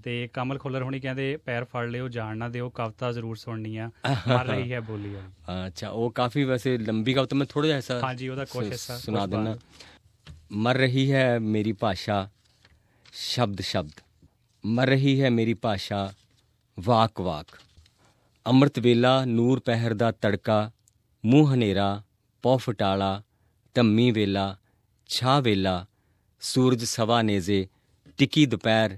ਤੇ ਕਮਲ ਖੁੱਲਰ ਹੁਣੀ ਕਹਿੰਦੇ ਪੈਰ ਫੜ ਲਿਓ ਜਾਣ ਨਾ ਦਿਓ ਕਵਿਤਾ ਜ਼ਰੂਰ ਸੁਣਨੀ ਆ। ਮਰ ਰਹੀ ਹੈ ਬੋਲੀ ਆ ਅੱਛਾ ਉਹ ਕਾਫੀ ਵੈਸੇ ਲੰਬੀ ਕਵਿਤਾ ਮੈਂ ਥੋੜਾ ਜਿਹਾ ਹਿੱਸਾ ਹਾਂਜੀ, ਉਹਦਾ ਸੁ- ਹਿੱਸਾ, ਸੁਣਾ ਬਾਅਦ। ਮਰ ਰਹੀ ਹੈ ਮੇਰੀ ਭਾਸ਼ਾ ਸ਼ਬਦ ਸ਼ਬਦ। ਮਰ ਰਹੀ ਹੈ ਮੇਰੀ ਭਾਸ਼ਾ ਵਾਕ ਵਾਕ। ਅੰਮ੍ਰਿਤ ਵੇਲਾ, ਨੂਰ ਪਹਿਰ ਦਾ ਤੜਕਾ, ਮੂੰਹ ਹਨੇਰਾ, ਪੌ ਫਟਾਲਾ, ਧੰਮੀ ਵੇਲਾ, ਛਾ ਵੇਲਾ, ਸੂਰਜ ਸਵਾ ਨੇਜ਼ੇ, ਟਿੱਕੀ ਦੁਪਹਿਰ,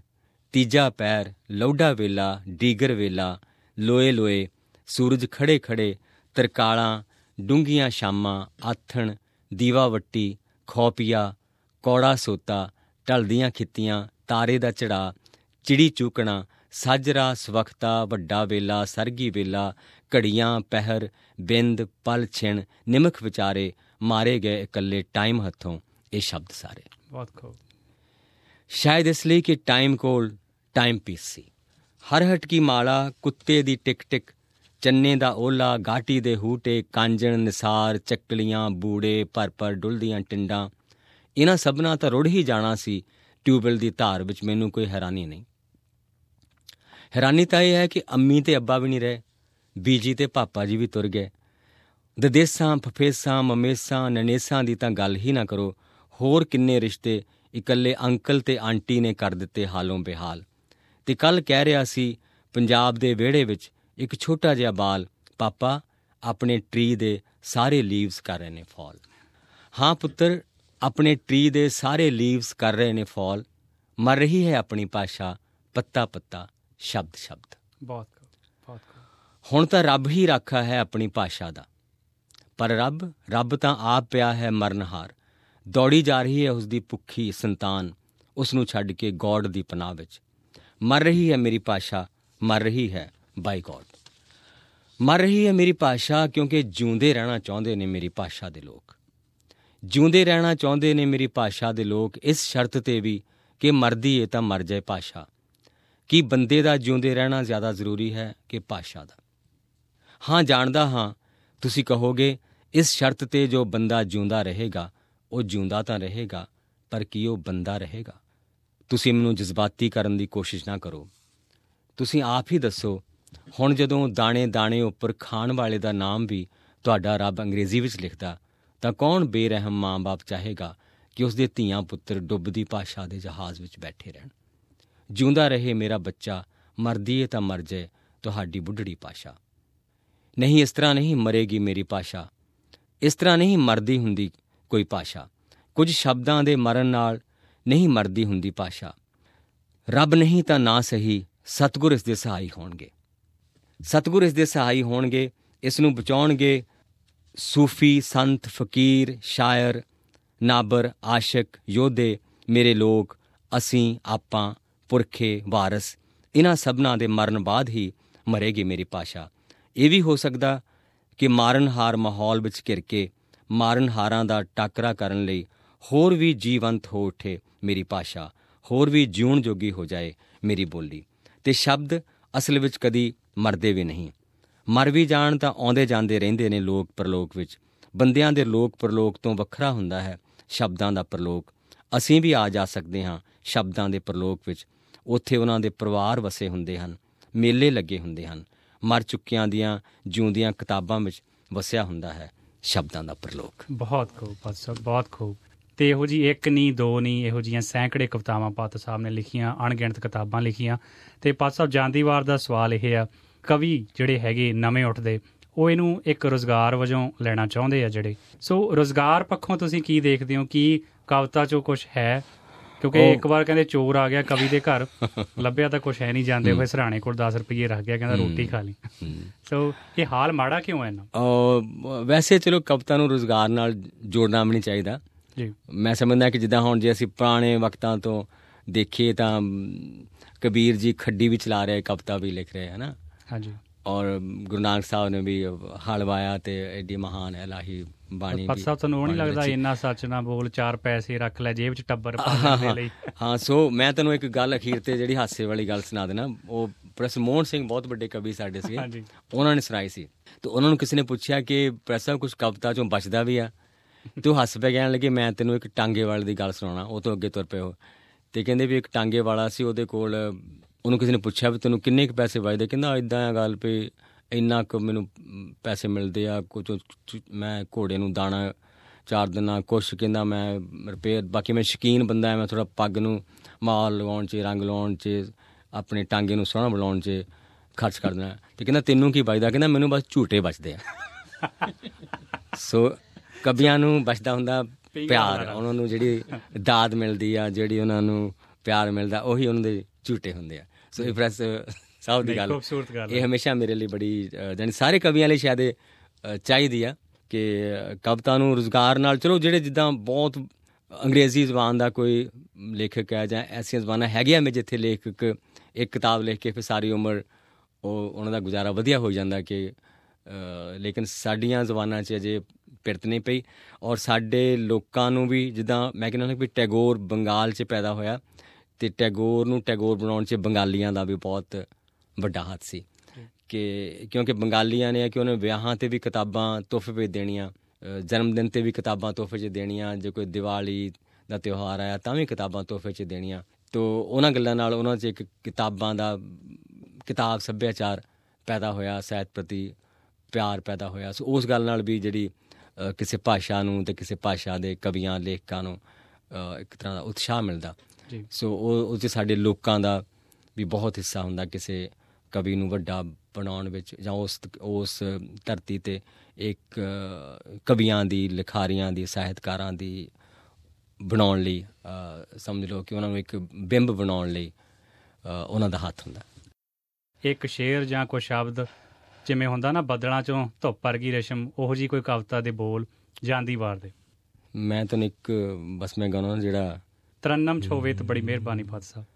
ਤੀਜਾ ਪੈਰ, ਲੌਡਾ ਵੇਲਾ, ਡੀਗਰ ਵੇਲਾ, ਲੋਏ ਲੋਏ, ਸੂਰਜ ਖੜੇ ਖੜੇ, ਤਰਕਾਲਾਂ, ਡੂੰਘੀਆਂ ਸ਼ਾਮਾਂ, ਆਥਣ ਦੀਵਾ ਵੱਟੀ ਖੋਪੀਆ ਕੌੜਾ ਸੋਤਾ ਢਲਦੀਆਂ ਖਿੱਤੀਆਂ ਤਾਰੇ ਦਾ ਚੜਾ ਚਿੜੀ ਚੂਕਣਾ ਸਾਜਰਾ ਸਵਖਤਾ ਵੱਡਾ ਵੇਲਾ ਸਰਗੀ ਵੇਲਾ ਘੜੀਆਂ ਪਹਿਰ ਬਿੰਦ ਪਲ ਛਿਣ ਨਿਮਖ ਵਿਚਾਰੇ ਮਾਰੇ ਗਏ ਇਕੱਲੇ ਟਾਈਮ ਹੱਥੋਂ ਇਹ ਸ਼ਬਦ ਸਾਰੇ। ਬਹੁਤ ਖੂਬ। ਸ਼ਾਇਦ ਇਸ ਲਈ ਕਿ ਟਾਈਮ ਕੋਲ ਟਾਈਮ ਪੀਸ ਸੀ। ਹਰ ਹਟ ਕੀ ਮਾਲਾ ਕੁੱਤੇ ਦੀ ਟਿਕ ਟਿਕ ਚੰਨੇ ਦਾ ਓਲਾ ਗਾਟੀ ਦੇ ਹੂਟੇ ਕਾਂਜਣ ਨਿਸਾਰ ਚੱਕਲੀਆਂ ਬੂੜੇ ਪਰ ਪਰ ਡੁੱਲਦੀਆਂ ਟਿੰਡਾਂ ਇਹਨਾਂ ਸਭਨਾ ਤਾਂ ਰੁੜ ਹੀ ਜਾਣਾ ਸੀ ਟਿਊਬਵੈਲ ਦੀ ਧਾਰ ਵਿੱਚ, ਮੈਨੂੰ ਕੋਈ ਹੈਰਾਨੀ ਨਹੀਂ। ਹੈਰਾਨੀ ਤਾਂ ਇਹ ਹੈ ਕਿ ਅੰਮੀ ਤੇ ਅੱਬਾ ਵੀ ਨਹੀਂ ਰਹੇ, ਬੀਜੀ ਤੇ ਪਾਪਾ ਜੀ ਵੀ ਤੁਰ ਗਏ। ਦਦੇਸਾਂ, ਫਫੇਸਾਂ, ਮਮੇਸਾਂ, ਨਨੇਸਾਂ ਦੀ ਤਾਂ ਗੱਲ ਹੀ ਨਾ ਕਰੋ, ਹੋਰ ਕਿੰਨੇ ਰਿਸ਼ਤੇ ਇਕੱਲੇ ਅੰਕਲ ਤੇ ਆਂਟੀ ਨੇ ਕਰ ਦਿੱਤੇ ਹਾਲੋਂ ਬੇਹਾਲ। ਤੇ ਕੱਲ ਕਹਿ ਰਿਹਾ ਸੀ, ਪੰਜਾਬ ਦੇ ਵਿਹੜੇ ਵਿੱਚ ਇੱਕ ਛੋਟਾ ਜਿਹਾ ਬਾਲ, ਪਾਪਾ ਆਪਣੇ ਟਰੀ ਦੇ ਸਾਰੇ ਲੀਵਸ ਕਰ ਰਹੇ ਨੇ ਫਾਲ। ਹਾਂ ਪੁੱਤਰ ਆਪਣੇ ਟਰੀ ਦੇ ਸਾਰੇ ਲੀਵਸ ਕਰ ਰਹੇ ਨੇ ਫਾਲ ਮਰ ਰਹੀ ਹੈ ਆਪਣੀ ਭਾਸ਼ਾ ਪੱਤਾ ਪੱਤਾ ਸ਼ਬਦ ਸ਼ਬਦ। ਬਹੁਤ ਬਹੁਤ ਹੁਣ ਤਾਂ ਰੱਬ ਹੀ ਰਾਖਾ ਹੈ ਆਪਣੀ ਭਾਸ਼ਾ ਦਾ। ਪਰ ਰੱਬ ਰੱਬ ਤਾਂ ਆਪ ਪਿਆ ਹੈ ਮਰਨਹਾਰ। ਦੌੜੀ ਜਾ ਰਹੀ ਹੈ ਉਸ ਦੀ ਭੁੱਖੀ ਸੰਤਾਨ ਉਸ ਨੂੰ ਛੱਡ ਕੇ ਗੋਡ ਦੀ ਪਨਾਹ ਵਿੱਚ। ਮਰ ਰਹੀ ਹੈ ਮੇਰੀ ਭਾਸ਼ਾ ਮਰ ਰਹੀ ਹੈ ਬਾਈ ਗੋਡ ਮਰ ਰਹੀ ਹੈ ਮੇਰੀ ਭਾਸ਼ਾ ਕਿਉਂਕਿ ਜਿਉਂਦੇ ਰਹਿਣਾ ਚਾਹੁੰਦੇ ਨੇ ਮੇਰੀ ਭਾਸ਼ਾ ਦੇ ਲੋਕ। ਜਿਉਂਦੇ ਰਹਿਣਾ ਚਾਹੁੰਦੇ ਨੇ ਮੇਰੀ ਭਾਸ਼ਾ ਦੇ ਲੋਕ, ਇਸ ਸ਼ਰਤ ਤੇ ਵੀ ਕਿ ਮਰਦੀ ਏ ਤਾਂ ਮਰ ਜਾਏ ਭਾਸ਼ਾ। ਕੀ ਬੰਦੇ ਦਾ ਜਿਉਂਦੇ ਰਹਿਣਾ ਜ਼ਿਆਦਾ ਜ਼ਰੂਰੀ ਹੈ ਕਿ ਭਾਸ਼ਾ ਦਾ? ਹਾਂ, ਜਾਣਦਾ ਹਾਂ, ਤੁਸੀਂ ਕਹੋਗੇ, ਇਸ ਸ਼ਰਤ ਤੇ ਜੋ ਬੰਦਾ ਜਿਉਂਦਾ ਰਹੇਗਾ, ਉਹ ਜਿਉਂਦਾ ਤਾਂ ਰਹੇਗਾ, ਪਰ ਕੀ ਉਹ ਬੰਦਾ ਰਹੇਗਾ? ਤੁਸੀਂ ਮੈਨੂੰ ਜਜ਼ਬਾਤੀ ਕਰਨ ਦੀ ਕੋਸ਼ਿਸ਼ ਨਾ ਕਰੋ। ਤੁਸੀਂ ਆਪ ਹੀ ਦੱਸੋ, ਹੁਣ ਜਦੋਂ ਦਾਣੇ ਦਾਣੇ ਉੱਪਰ ਖਾਣ ਵਾਲੇ ਦਾ ਨਾਮ ਵੀ ਤੁਹਾਡਾ ਰੱਬ ਅੰਗਰੇਜ਼ੀ ਵਿੱਚ ਲਿਖਦਾ ਤਾਂ ਕੌਣ ਬੇਰਹਿਮ ਮਾਂ-ਬਾਪ ਚਾਹੇਗਾ ਕਿ ਉਸ ਦੇ ਧੀਆਂ ਪੁੱਤਰ ਡੁੱਬਦੀ ਭਾਸ਼ਾ ਦੇ ਜਹਾਜ਼ ਵਿੱਚ ਬੈਠੇ ਰਹਿਣ? ਜਿਉਂਦਾ ਰਹੇ ਮੇਰਾ ਬੱਚਾ ਮਰਦੀ ਏ ਤਾਂ ਮਰ ਜਾਏ ਤੁਹਾਡੀ ਬੁੱਢੜੀ ਭਾਸ਼ਾ। ਨਹੀਂ, ਇਸ ਤਰ੍ਹਾਂ ਨਹੀਂ ਮਰੇਗੀ ਮੇਰੀ ਭਾਸ਼ਾ। ਇਸ ਤਰ੍ਹਾਂ ਨਹੀਂ ਮਰਦੀ ਹੁੰਦੀ ਕੋਈ ਭਾਸ਼ਾ। ਕੁਝ ਸ਼ਬਦਾਂ ਦੇ ਮਰਨ ਨਾਲ ਨਹੀਂ ਮਰਦੀ ਹੁੰਦੀ ਭਾਸ਼ਾ। ਰੱਬ ਨਹੀਂ ਤਾਂ ਨਾ ਸਹੀ, ਸਤਿਗੁਰ ਇਸ ਦੇ ਸਹਾਈ ਹੋਣਗੇ। ਸਤਿਗੁਰ ਇਸ ਦੇ ਸਹਾਈ ਹੋਣਗੇ, ਇਸ ਨੂੰ ਬਚਾਉਣਗੇ ਸੂਫੀ ਸੰਤ, ਫਕੀਰ, ਸ਼ਾਇਰ, ਨਾਬਰ, ਆਸ਼ਿਕ, ਯੋਧੇ, ਮੇਰੇ ਲੋਕ, ਅਸੀਂ, ਆਪਾਂ, ਪੁਰਖੇ, ਵਾਰਸ ਇਹਨਾਂ ਸਭਨਾਂ ਦੇ ਮਰਨ ਬਾਅਦ ਹੀ ਮਰੇਗੀ ਮੇਰੀ ਭਾਸ਼ਾ ਇਹ ਵੀ ਹੋ ਸਕਦਾ ਕਿ ਮਾਰਨਹਾਰ ਮਾਹੌਲ ਵਿੱਚ ਘਿਰ ਕੇ ਮਾਰਨਹਾਰਾਂ ਦਾ ਟਾਕਰਾ ਕਰਨ ਲਈ ਹੋਰ ਵੀ ਜੀਵੰਤ ਹੋ ਉੱਠੇ ਮੇਰੀ ਭਾਸ਼ਾ ਹੋਰ ਵੀ ਜਿਉਣ ਜੋਗੀ ਹੋ ਜਾਏ ਮੇਰੀ ਬੋਲੀ। ਤੇ ਸ਼ਬਦ ਅਸਲ ਵਿੱਚ ਕਦੀ ਮਰਦੇ ਵੀ ਨਹੀਂ। ਮਰ ਵੀ ਜਾਣ ਤਾਂ ਆਉਂਦੇ ਜਾਂਦੇ ਰਹਿੰਦੇ ਨੇ ਲੋਕ ਪਰਲੋਕ ਵਿੱਚ। ਬੰਦਿਆਂ ਦੇ ਲੋਕ ਪਰਲੋਕ ਤੋਂ ਵੱਖਰਾ ਹੁੰਦਾ ਹੈ, ਸ਼ਬਦਾਂ ਦਾ ਪਰਲੋਕ। ਅਸੀਂ ਵੀ ਆ ਜਾ ਸਕਦੇ ਹਾਂ ਸ਼ਬਦਾਂ ਦੇ ਪਰਲੋਕ ਵਿੱਚ। ਉੱਥੇ ਉਹਨਾਂ ਦੇ ਪਰਿਵਾਰ ਵਸੇ ਹੁੰਦੇ ਹਨ, ਮੇਲੇ ਲੱਗੇ ਹੁੰਦੇ ਹਨ। ਮਰ ਚੁੱਕਿਆਂ ਦੀਆਂ, ਜਿਉਂਦੀਆਂ ਕਿਤਾਬਾਂ ਵਿੱਚ ਵਸਿਆ ਹੁੰਦਾ ਹੈ ਸ਼ਬਦਾਂ ਦਾ ਪਰਲੋਕ। ਬਹੁਤ ਖੂਬ ਪਾਤ ਸਾਹਿਬ, ਬਹੁਤ ਖੂਬ। ਤੇ ਇਹੋ ਜੀ ਇੱਕ ਨਹੀਂ, ਦੋ ਨਹੀਂ, ਇਹੋ ਜੀਆਂ ਸੈਂਕੜੇ ਕਵਿਤਾਵਾਂ ਪਾਤ ਸਾਹਿਬ ਨੇ ਲਿਖੀਆਂ, ਅਣਗਿਣਤ ਕਿਤਾਬਾਂ ਲਿਖੀਆਂ। ਤੇ ਪਾਤ ਸਾਹਿਬ ਜਾਂਦੀਵਾਰ ਦਾ ਸਵਾਲ ਇਹ ਆ ਕਵੀ ਜਿਹੜੇ ਹੈਗੇ ਨਵੇਂ ਉੱਠਦੇ ਉਹ ਇਹਨੂੰ ਇੱਕ ਰੋਜ਼ਗਾਰ ਵਜੋਂ ਲੈਣਾ ਚਾਹੁੰਦੇ ਆ ਜਿਹੜੇ। ਸੋ ਰੋਜ਼ਗਾਰ ਪੱਖੋਂ ਤੁਸੀਂ ਕੀ ਦੇਖਦੇ ਹੋ? ਕਿ ਕਵਿਤਾ 'ਚੋਂ ਕੁਝ ਹੈ? ਕਿਉਂਕਿ ਇੱਕ ਵਾਰ ਕਹਿੰਦੇ ਚੋਰ ਆ ਗਿਆ ਕਵੀ ਦੇ ਘਰ <laughs> ਲੱਭਿਆ ਤਾਂ ਕੁਝ ਹੈ ਨਹੀਂ ਜਾਂਦੇ ਹੋਏ ਸਰਾਣੇ ਕੋਲ 10 ਰੁਪਏ ਰੱਖ ਗਿਆ ਕਹਿੰਦਾ ਰੋਟੀ ਖਾ ਲਈ। ਸੋ ਇਹ ਹਾਲ ਮਾੜਾ ਕਿਉਂ ਹੈ ਨਾ ਵੈਸੇ ਚਲੋ ਕਵਿਤਾ ਨੂੰ ਰੋਜ਼ਗਾਰ ਨਾਲ ਜੋੜਨਾ ਵੀ ਨਹੀਂ ਚਾਹੀਦਾ। ਜੀ। ਮੈਂ ਸਮਝਦਾ ਕਿ ਜਿੱਦਾਂ ਹੁਣ ਜੇ ਅਸੀਂ ਪੁਰਾਣੇ ਵਕਤਾਂ ਤੋਂ ਦੇਖੀਏ ਤਾਂ ਕਬੀਰ ਜੀ ਖੱਡੀ ਵੀ ਚਲਾ ਰਹੇ ਕਵਿਤਾ ਵੀ ਲਿਖ ਰਹੇ ਹਨਾ? ਹਾਂਜੀ। ਔਰ ਗੁਰੂ ਨਾਨਕ ਸਾਹਿਬ ਨੇ ਵੀ ਹਲ ਵਾਇਆ ਤੇ ਐਡੀ ਮਹਾਨ ਇਲਾਹੀ ਬਾਣੀ ਪਰ ਸਾਹਿਬ ਤੁਹਾਨੂੰ ਉਹ ਨਹੀਂ ਲੱਗਦਾ। ਇੰਨਾ ਸੱਚ ਨਾ ਬੋਲ ਚਾਰ ਪੈਸੇ ਰੱਖ ਲੈ ਜੇਬ 'ਚ ਟੱਬਰ ਪਾਲਣ ਦੇ ਲਈ। ਹਾਂ ਸੋ ਮੈਂ ਤੈਨੂੰ ਇੱਕ ਗੱਲ ਅਖੀਰ ਤੇ ਜਿਹੜੀ ਹਾਸੇ ਵਾਲੀ ਗੱਲ ਸੁਣਾ ਦੇਣਾ ਉਹ ਪ੍ਰੋਫੈਸਰ ਮੋਹਨ ਸਿੰਘ ਬਹੁਤ ਵੱਡੇ ਕਵੀ ਸਾਡੇ ਸੀ ਹਾਂਜੀ। ਉਹਨਾਂ ਨੇ ਸੁਣਾਈ ਸੀ। ਤੇ ਉਹਨਾਂ ਨੂੰ ਕਿਸੇ ਨੇ ਪੁੱਛਿਆ ਕਿ ਪ੍ਰੋਫੈਸਰ ਕੁਝ ਕਵਿਤਾ ਚੋਂ ਬਚਦਾ ਵੀ ਆ? ਤੇ ਉਹ ਹੱਸ ਪੈ ਕਹਿਣ ਲੱਗੇ ਮੈਂ ਤੈਨੂੰ ਇੱਕ ਟਾਂਗੇ ਵਾਲੇ ਦੀ ਗੱਲ ਸੁਣਾਉਣਾ ਉਹ ਤੋਂ ਅੱਗੇ ਤੁਰ ਪਏ ਉਹ ਤੇ ਕਹਿੰਦੇ ਵੀ ਇੱਕ ਟਾਂਗੇ ਵਾਲਾ ਸੀ ਉਹਦੇ ਕੋਲ ਉਹਨੂੰ ਕਿਸੇ ਨੇ ਪੁੱਛਿਆ ਵੀ ਤੈਨੂੰ ਕਿੰਨੇ ਕੁ ਪੈਸੇ ਵਜਦੇ? ਕਹਿੰਦਾ ਇਦਾਂ ਆ ਗੱਲ ਵੀ ਇੰਨਾ ਕੁ ਮੈਨੂੰ ਪੈਸੇ ਮਿਲਦੇ ਆ ਕੁਝ ਮੈਂ ਘੋੜੇ ਨੂੰ ਦਾਣਾ ਚਾਰ ਦਿਨਾਂ ਕੁਛ ਕਹਿੰਦਾ ਮੈਂ ਰਿਪੇਅਰ ਬਾਕੀ ਮੈਂ ਸ਼ਕੀਨ ਬੰਦਾ ਐ ਮੈਂ ਥੋੜਾ ਪੱਗ ਨੂੰ ਮਾਲ ਲਗਾਉਣ 'ਚ ਰੰਗ ਲਾਉਣ 'ਚ ਆਪਣੇ ਟਾਂਗੇ ਨੂੰ ਸੋਹਣਾ ਬਣਾਉਣ 'ਚ ਖਰਚ ਕਰ ਦੇਣਾ ਤੇ ਕਹਿੰਦਾ ਤੈਨੂੰ ਕੀ ਬਚਦਾ ਕਹਿੰਦਾ ਮੈਨੂੰ ਬਸ ਝੂਟੇ ਬਚਦੇ ਆ। <laughs> ਸੋ ਕਵੀਆਂ ਨੂੰ ਬਚਦਾ ਹੁੰਦਾ ਪਿਆਰ ਉਹਨਾਂ ਨੂੰ ਜਿਹੜੀ ਦਾਦ ਮਿਲਦੀ ਆ ਜਿਹੜੀ ਉਹਨਾਂ ਨੂੰ ਪਿਆਰ ਮਿਲਦਾ ਉਹੀ ਉਹਨਾਂ ਦੇ ਝੂਟੇ ਹੁੰਦੇ ਆ। ਸੋ ਇਹ ਪ੍ਰੈਸ ਸਾਹਿਬ ਦੀ ਗੱਲ ਖੂਬਸੂਰਤ ਗੱਲ ਇਹ ਹਮੇਸ਼ਾ ਮੇਰੇ ਲਈ ਬੜੀ ਜਾਣੀ ਸਾਰੇ ਕਵੀਆਂ ਲਈ ਸ਼ਾਇਦ ਚਾਹੀਦੀ ਆ ਕਿ ਕਵਿਤਾ ਨੂੰ ਰੁਜ਼ਗਾਰ ਨਾਲ ਚਲੋ ਜਿਹੜੇ ਜਿੱਦਾਂ ਬਹੁਤ ਅੰਗਰੇਜ਼ੀ ਜ਼ਬਾਨ ਦਾ ਕੋਈ ਲੇਖਕ ਹੈ ਜਾਂ ਐਸੀਆਂ ਜ਼ਬਾਨਾਂ ਹੈਗੀਆਂ ਮੇ ਜਿੱਥੇ ਲੇਖਕ ਇੱਕ ਕਿਤਾਬ ਲਿਖ ਕੇ ਫਿਰ ਸਾਰੀ ਉਮਰ ਉਹ ਉਹਨਾਂ ਦਾ ਗੁਜ਼ਾਰਾ ਵਧੀਆ ਹੋ ਜਾਂਦਾ ਕਿ ਲੇਕਿਨ ਸਾਡੀਆਂ ਜ਼ਬਾਨਾਂ 'ਚ ਅਜੇ ਪਿਰਤ ਨਹੀਂ ਪਈ ਔਰ ਸਾਡੇ ਲੋਕਾਂ ਨੂੰ ਵੀ ਜਿੱਦਾਂ ਮੈਂ ਕਹਿੰਦਾ ਕਿ ਟੈਗੋਰ ਬੰਗਾਲ 'ਚ ਪੈਦਾ ਹੋਇਆ ਤੇ ਟੈਗੋਰ ਨੂੰ ਟੈਗੋਰ ਬਣਾਉਣ 'ਚ ਬੰਗਾਲੀਆਂ ਦਾ ਵੀ ਬਹੁਤ ਵੱਡਾ ਹੱਥ ਸੀ। ਕਿ ਕਿਉਂਕਿ ਬੰਗਾਲੀਆਂ ਨੇ ਕਿ ਉਹਨੇ ਵਿਆਹਾਂ ਤੇ ਵੀ ਕਿਤਾਬਾਂ ਤੋਹਫੇ ਵਿੱਚ ਦੇਣੀਆਂ ਅ, ਜਨਮ ਦਿਨ ਤੇ ਵੀ ਕਿਤਾਬਾਂ ਤੋਹਫੇ 'ਚ ਦੇਣੀਆਂ ਜੇ ਕੋਈ ਦੀਵਾਲੀ ਦਾ ਤਿਉਹਾਰ ਆਇਆ ਤਾਂ ਵੀ ਕਿਤਾਬਾਂ ਤੋਹਫੇ 'ਚ ਦੇਣੀਆਂ। ਤੋ ਉਹਨਾਂ ਗੱਲਾਂ ਨਾਲ ਉਹਨਾਂ 'ਚ ਇੱਕ ਕਿਤਾਬਾਂ ਦਾ ਕਿਤਾਬ ਸੱਭਿਆਚਾਰ ਪੈਦਾ ਹੋਇਆ ਸਾਹਿਤ ਪ੍ਰਤੀ ਪਿਆਰ ਪੈਦਾ ਹੋਇਆ। ਸੋ ਉਸ ਗੱਲ ਨਾਲ ਵੀ ਜਿਹੜੀ ਅ, ਕਿਸੇ ਭਾਸ਼ਾ ਨੂੰ ਤੇ ਕਿਸੇ ਭਾਸ਼ਾ ਦੇ ਕਵੀਆਂ ਲੇਖਕਾਂ ਨੂੰ ਅ, ਇੱਕ ਤਰ੍ਹਾਂ ਦਾ ਉਤਸ਼ਾਹ ਮਿਲਦਾ। ਜੀ ਸੋ ਉਹ ਉਹ 'ਚ ਸਾਡੇ ਲੋਕਾਂ ਦਾ ਵੀ ਬਹੁਤ ਹਿੱਸਾ ਹੁੰਦਾ ਕਿਸੇ ਕਵੀ ਨੂੰ ਵੱਡਾ ਬਣਾਉਣ ਵਿੱਚ ਜਾਂ ਉਸ ਉਸ ਧਰਤੀ ਤੇ ਇੱਕ ਕਵੀਆਂ ਦੀ ਲਿਖਾਰੀਆਂ ਦੀ ਸਾਹਿਤਕਾਰਾਂ ਦੀ ਬਣਾਉਣ ਲਈ ਸਮਝ ਲਓ ਕਿ ਉਹਨਾਂ ਨੂੰ ਇੱਕ ਬਿੰਬ ਬਣਾਉਣ ਲਈ ਉਹਨਾਂ ਦਾ ਹੱਥ ਹੁੰਦਾ। ਇੱਕ ਸ਼ੇਰ ਜਾਂ ਕੋਈ ਸ਼ਬਦ ਜਿਵੇਂ ਹੁੰਦਾ ਨਾ ਬੱਦਲਾਂ ਚੋਂ ਧੁੱਪ ਵਰਗੀ ਰੇਸ਼ਮ ਉਹੋ ਜੀ ਕੋਈ ਕਵਿਤਾ ਦੇ ਬੋਲ ਜਾਂਦੀ ਵਾਰ ਦੇ। ਮੈਂ ਤੁਹਾਨੂੰ ਇੱਕ ਬਸ ਮੈਂ ਗਾਣਾ ਜਿਹੜਾ ਤਰਨਮ ਛੋਵੇ ਤਾਂ ਬੜੀ ਮਿਹਰਬਾਨੀ, ਫਾਦਰ ਸਾਹਿਬ।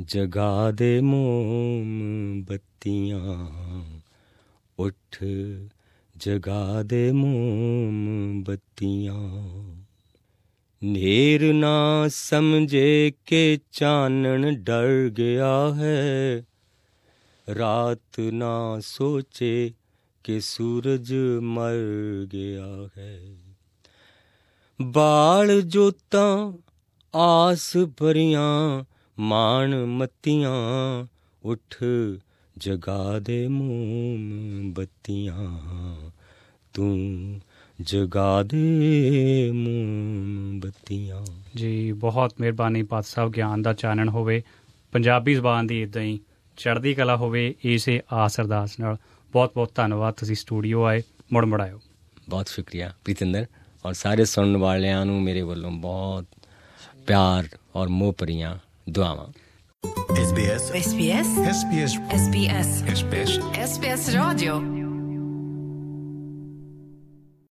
ਜਗਾ ਦੇ ਮੋਮ ਬੱਤੀਆਂ, ਉੱਠ, ਜਗਾ ਦੇ ਮੋਮ ਬੱਤੀਆਂ। ਨੇਰ ਨਾ ਸਮਝੇ ਕਿ ਚਾਨਣ ਡਰ ਗਿਆ ਹੈ। ਰਾਤ ਨਾ ਸੋਚੇ ਕਿ ਸੂਰਜ ਮਰ ਗਿਆ ਹੈ। ਬਾਲ ਜੋਤਾਂ ਆਸ ਭਰੀਆਂ ਮਾਣ ਮੱਤੀਆਂ ਉੱਠ ਜਗਾ ਦੇ ਮੋਮ ਬੱਤੀਆਂ। ਤੂੰ ਜਗਾ ਦੇ ਮੋਮ ਬੱਤੀਆਂ। ਜੀ ਬਹੁਤ ਮਿਹਰਬਾਨੀ ਪਾਤ ਸਾਹਿਬ ਗਿਆਨ ਦਾ ਚਾਨਣ ਹੋਵੇ। ਪੰਜਾਬੀ ਜ਼ਬਾਨ ਦੀ ਇਦਾਂ ਹੀ ਚੜ੍ਹਦੀ ਕਲਾ ਹੋਵੇ ਇਸੇ ਆਸ ਅਰਦਾਸ ਨਾਲ। ਬਹੁਤ ਬਹੁਤ ਧੰਨਵਾਦ ਤੁਸੀਂ ਸਟੂਡੀਓ ਆਏ ਮੁੜ ਮੁੜ ਆਇਓ। ਬਹੁਤ ਸ਼ੁਕਰੀਆ ਪ੍ਰੀਤਿੰਦਰ। ਔਰ ਸਾਰੇ ਸੁਣਨ ਵਾਲਿਆਂ ਨੂੰ ਮੇਰੇ ਵੱਲੋਂ ਬਹੁਤ ਪਿਆਰ ਔਰ ਮੋਹ ਭਰੀਆਂ ਦੁਆਵਾਂ SBS SBS SBS SBS SBS SBS Radio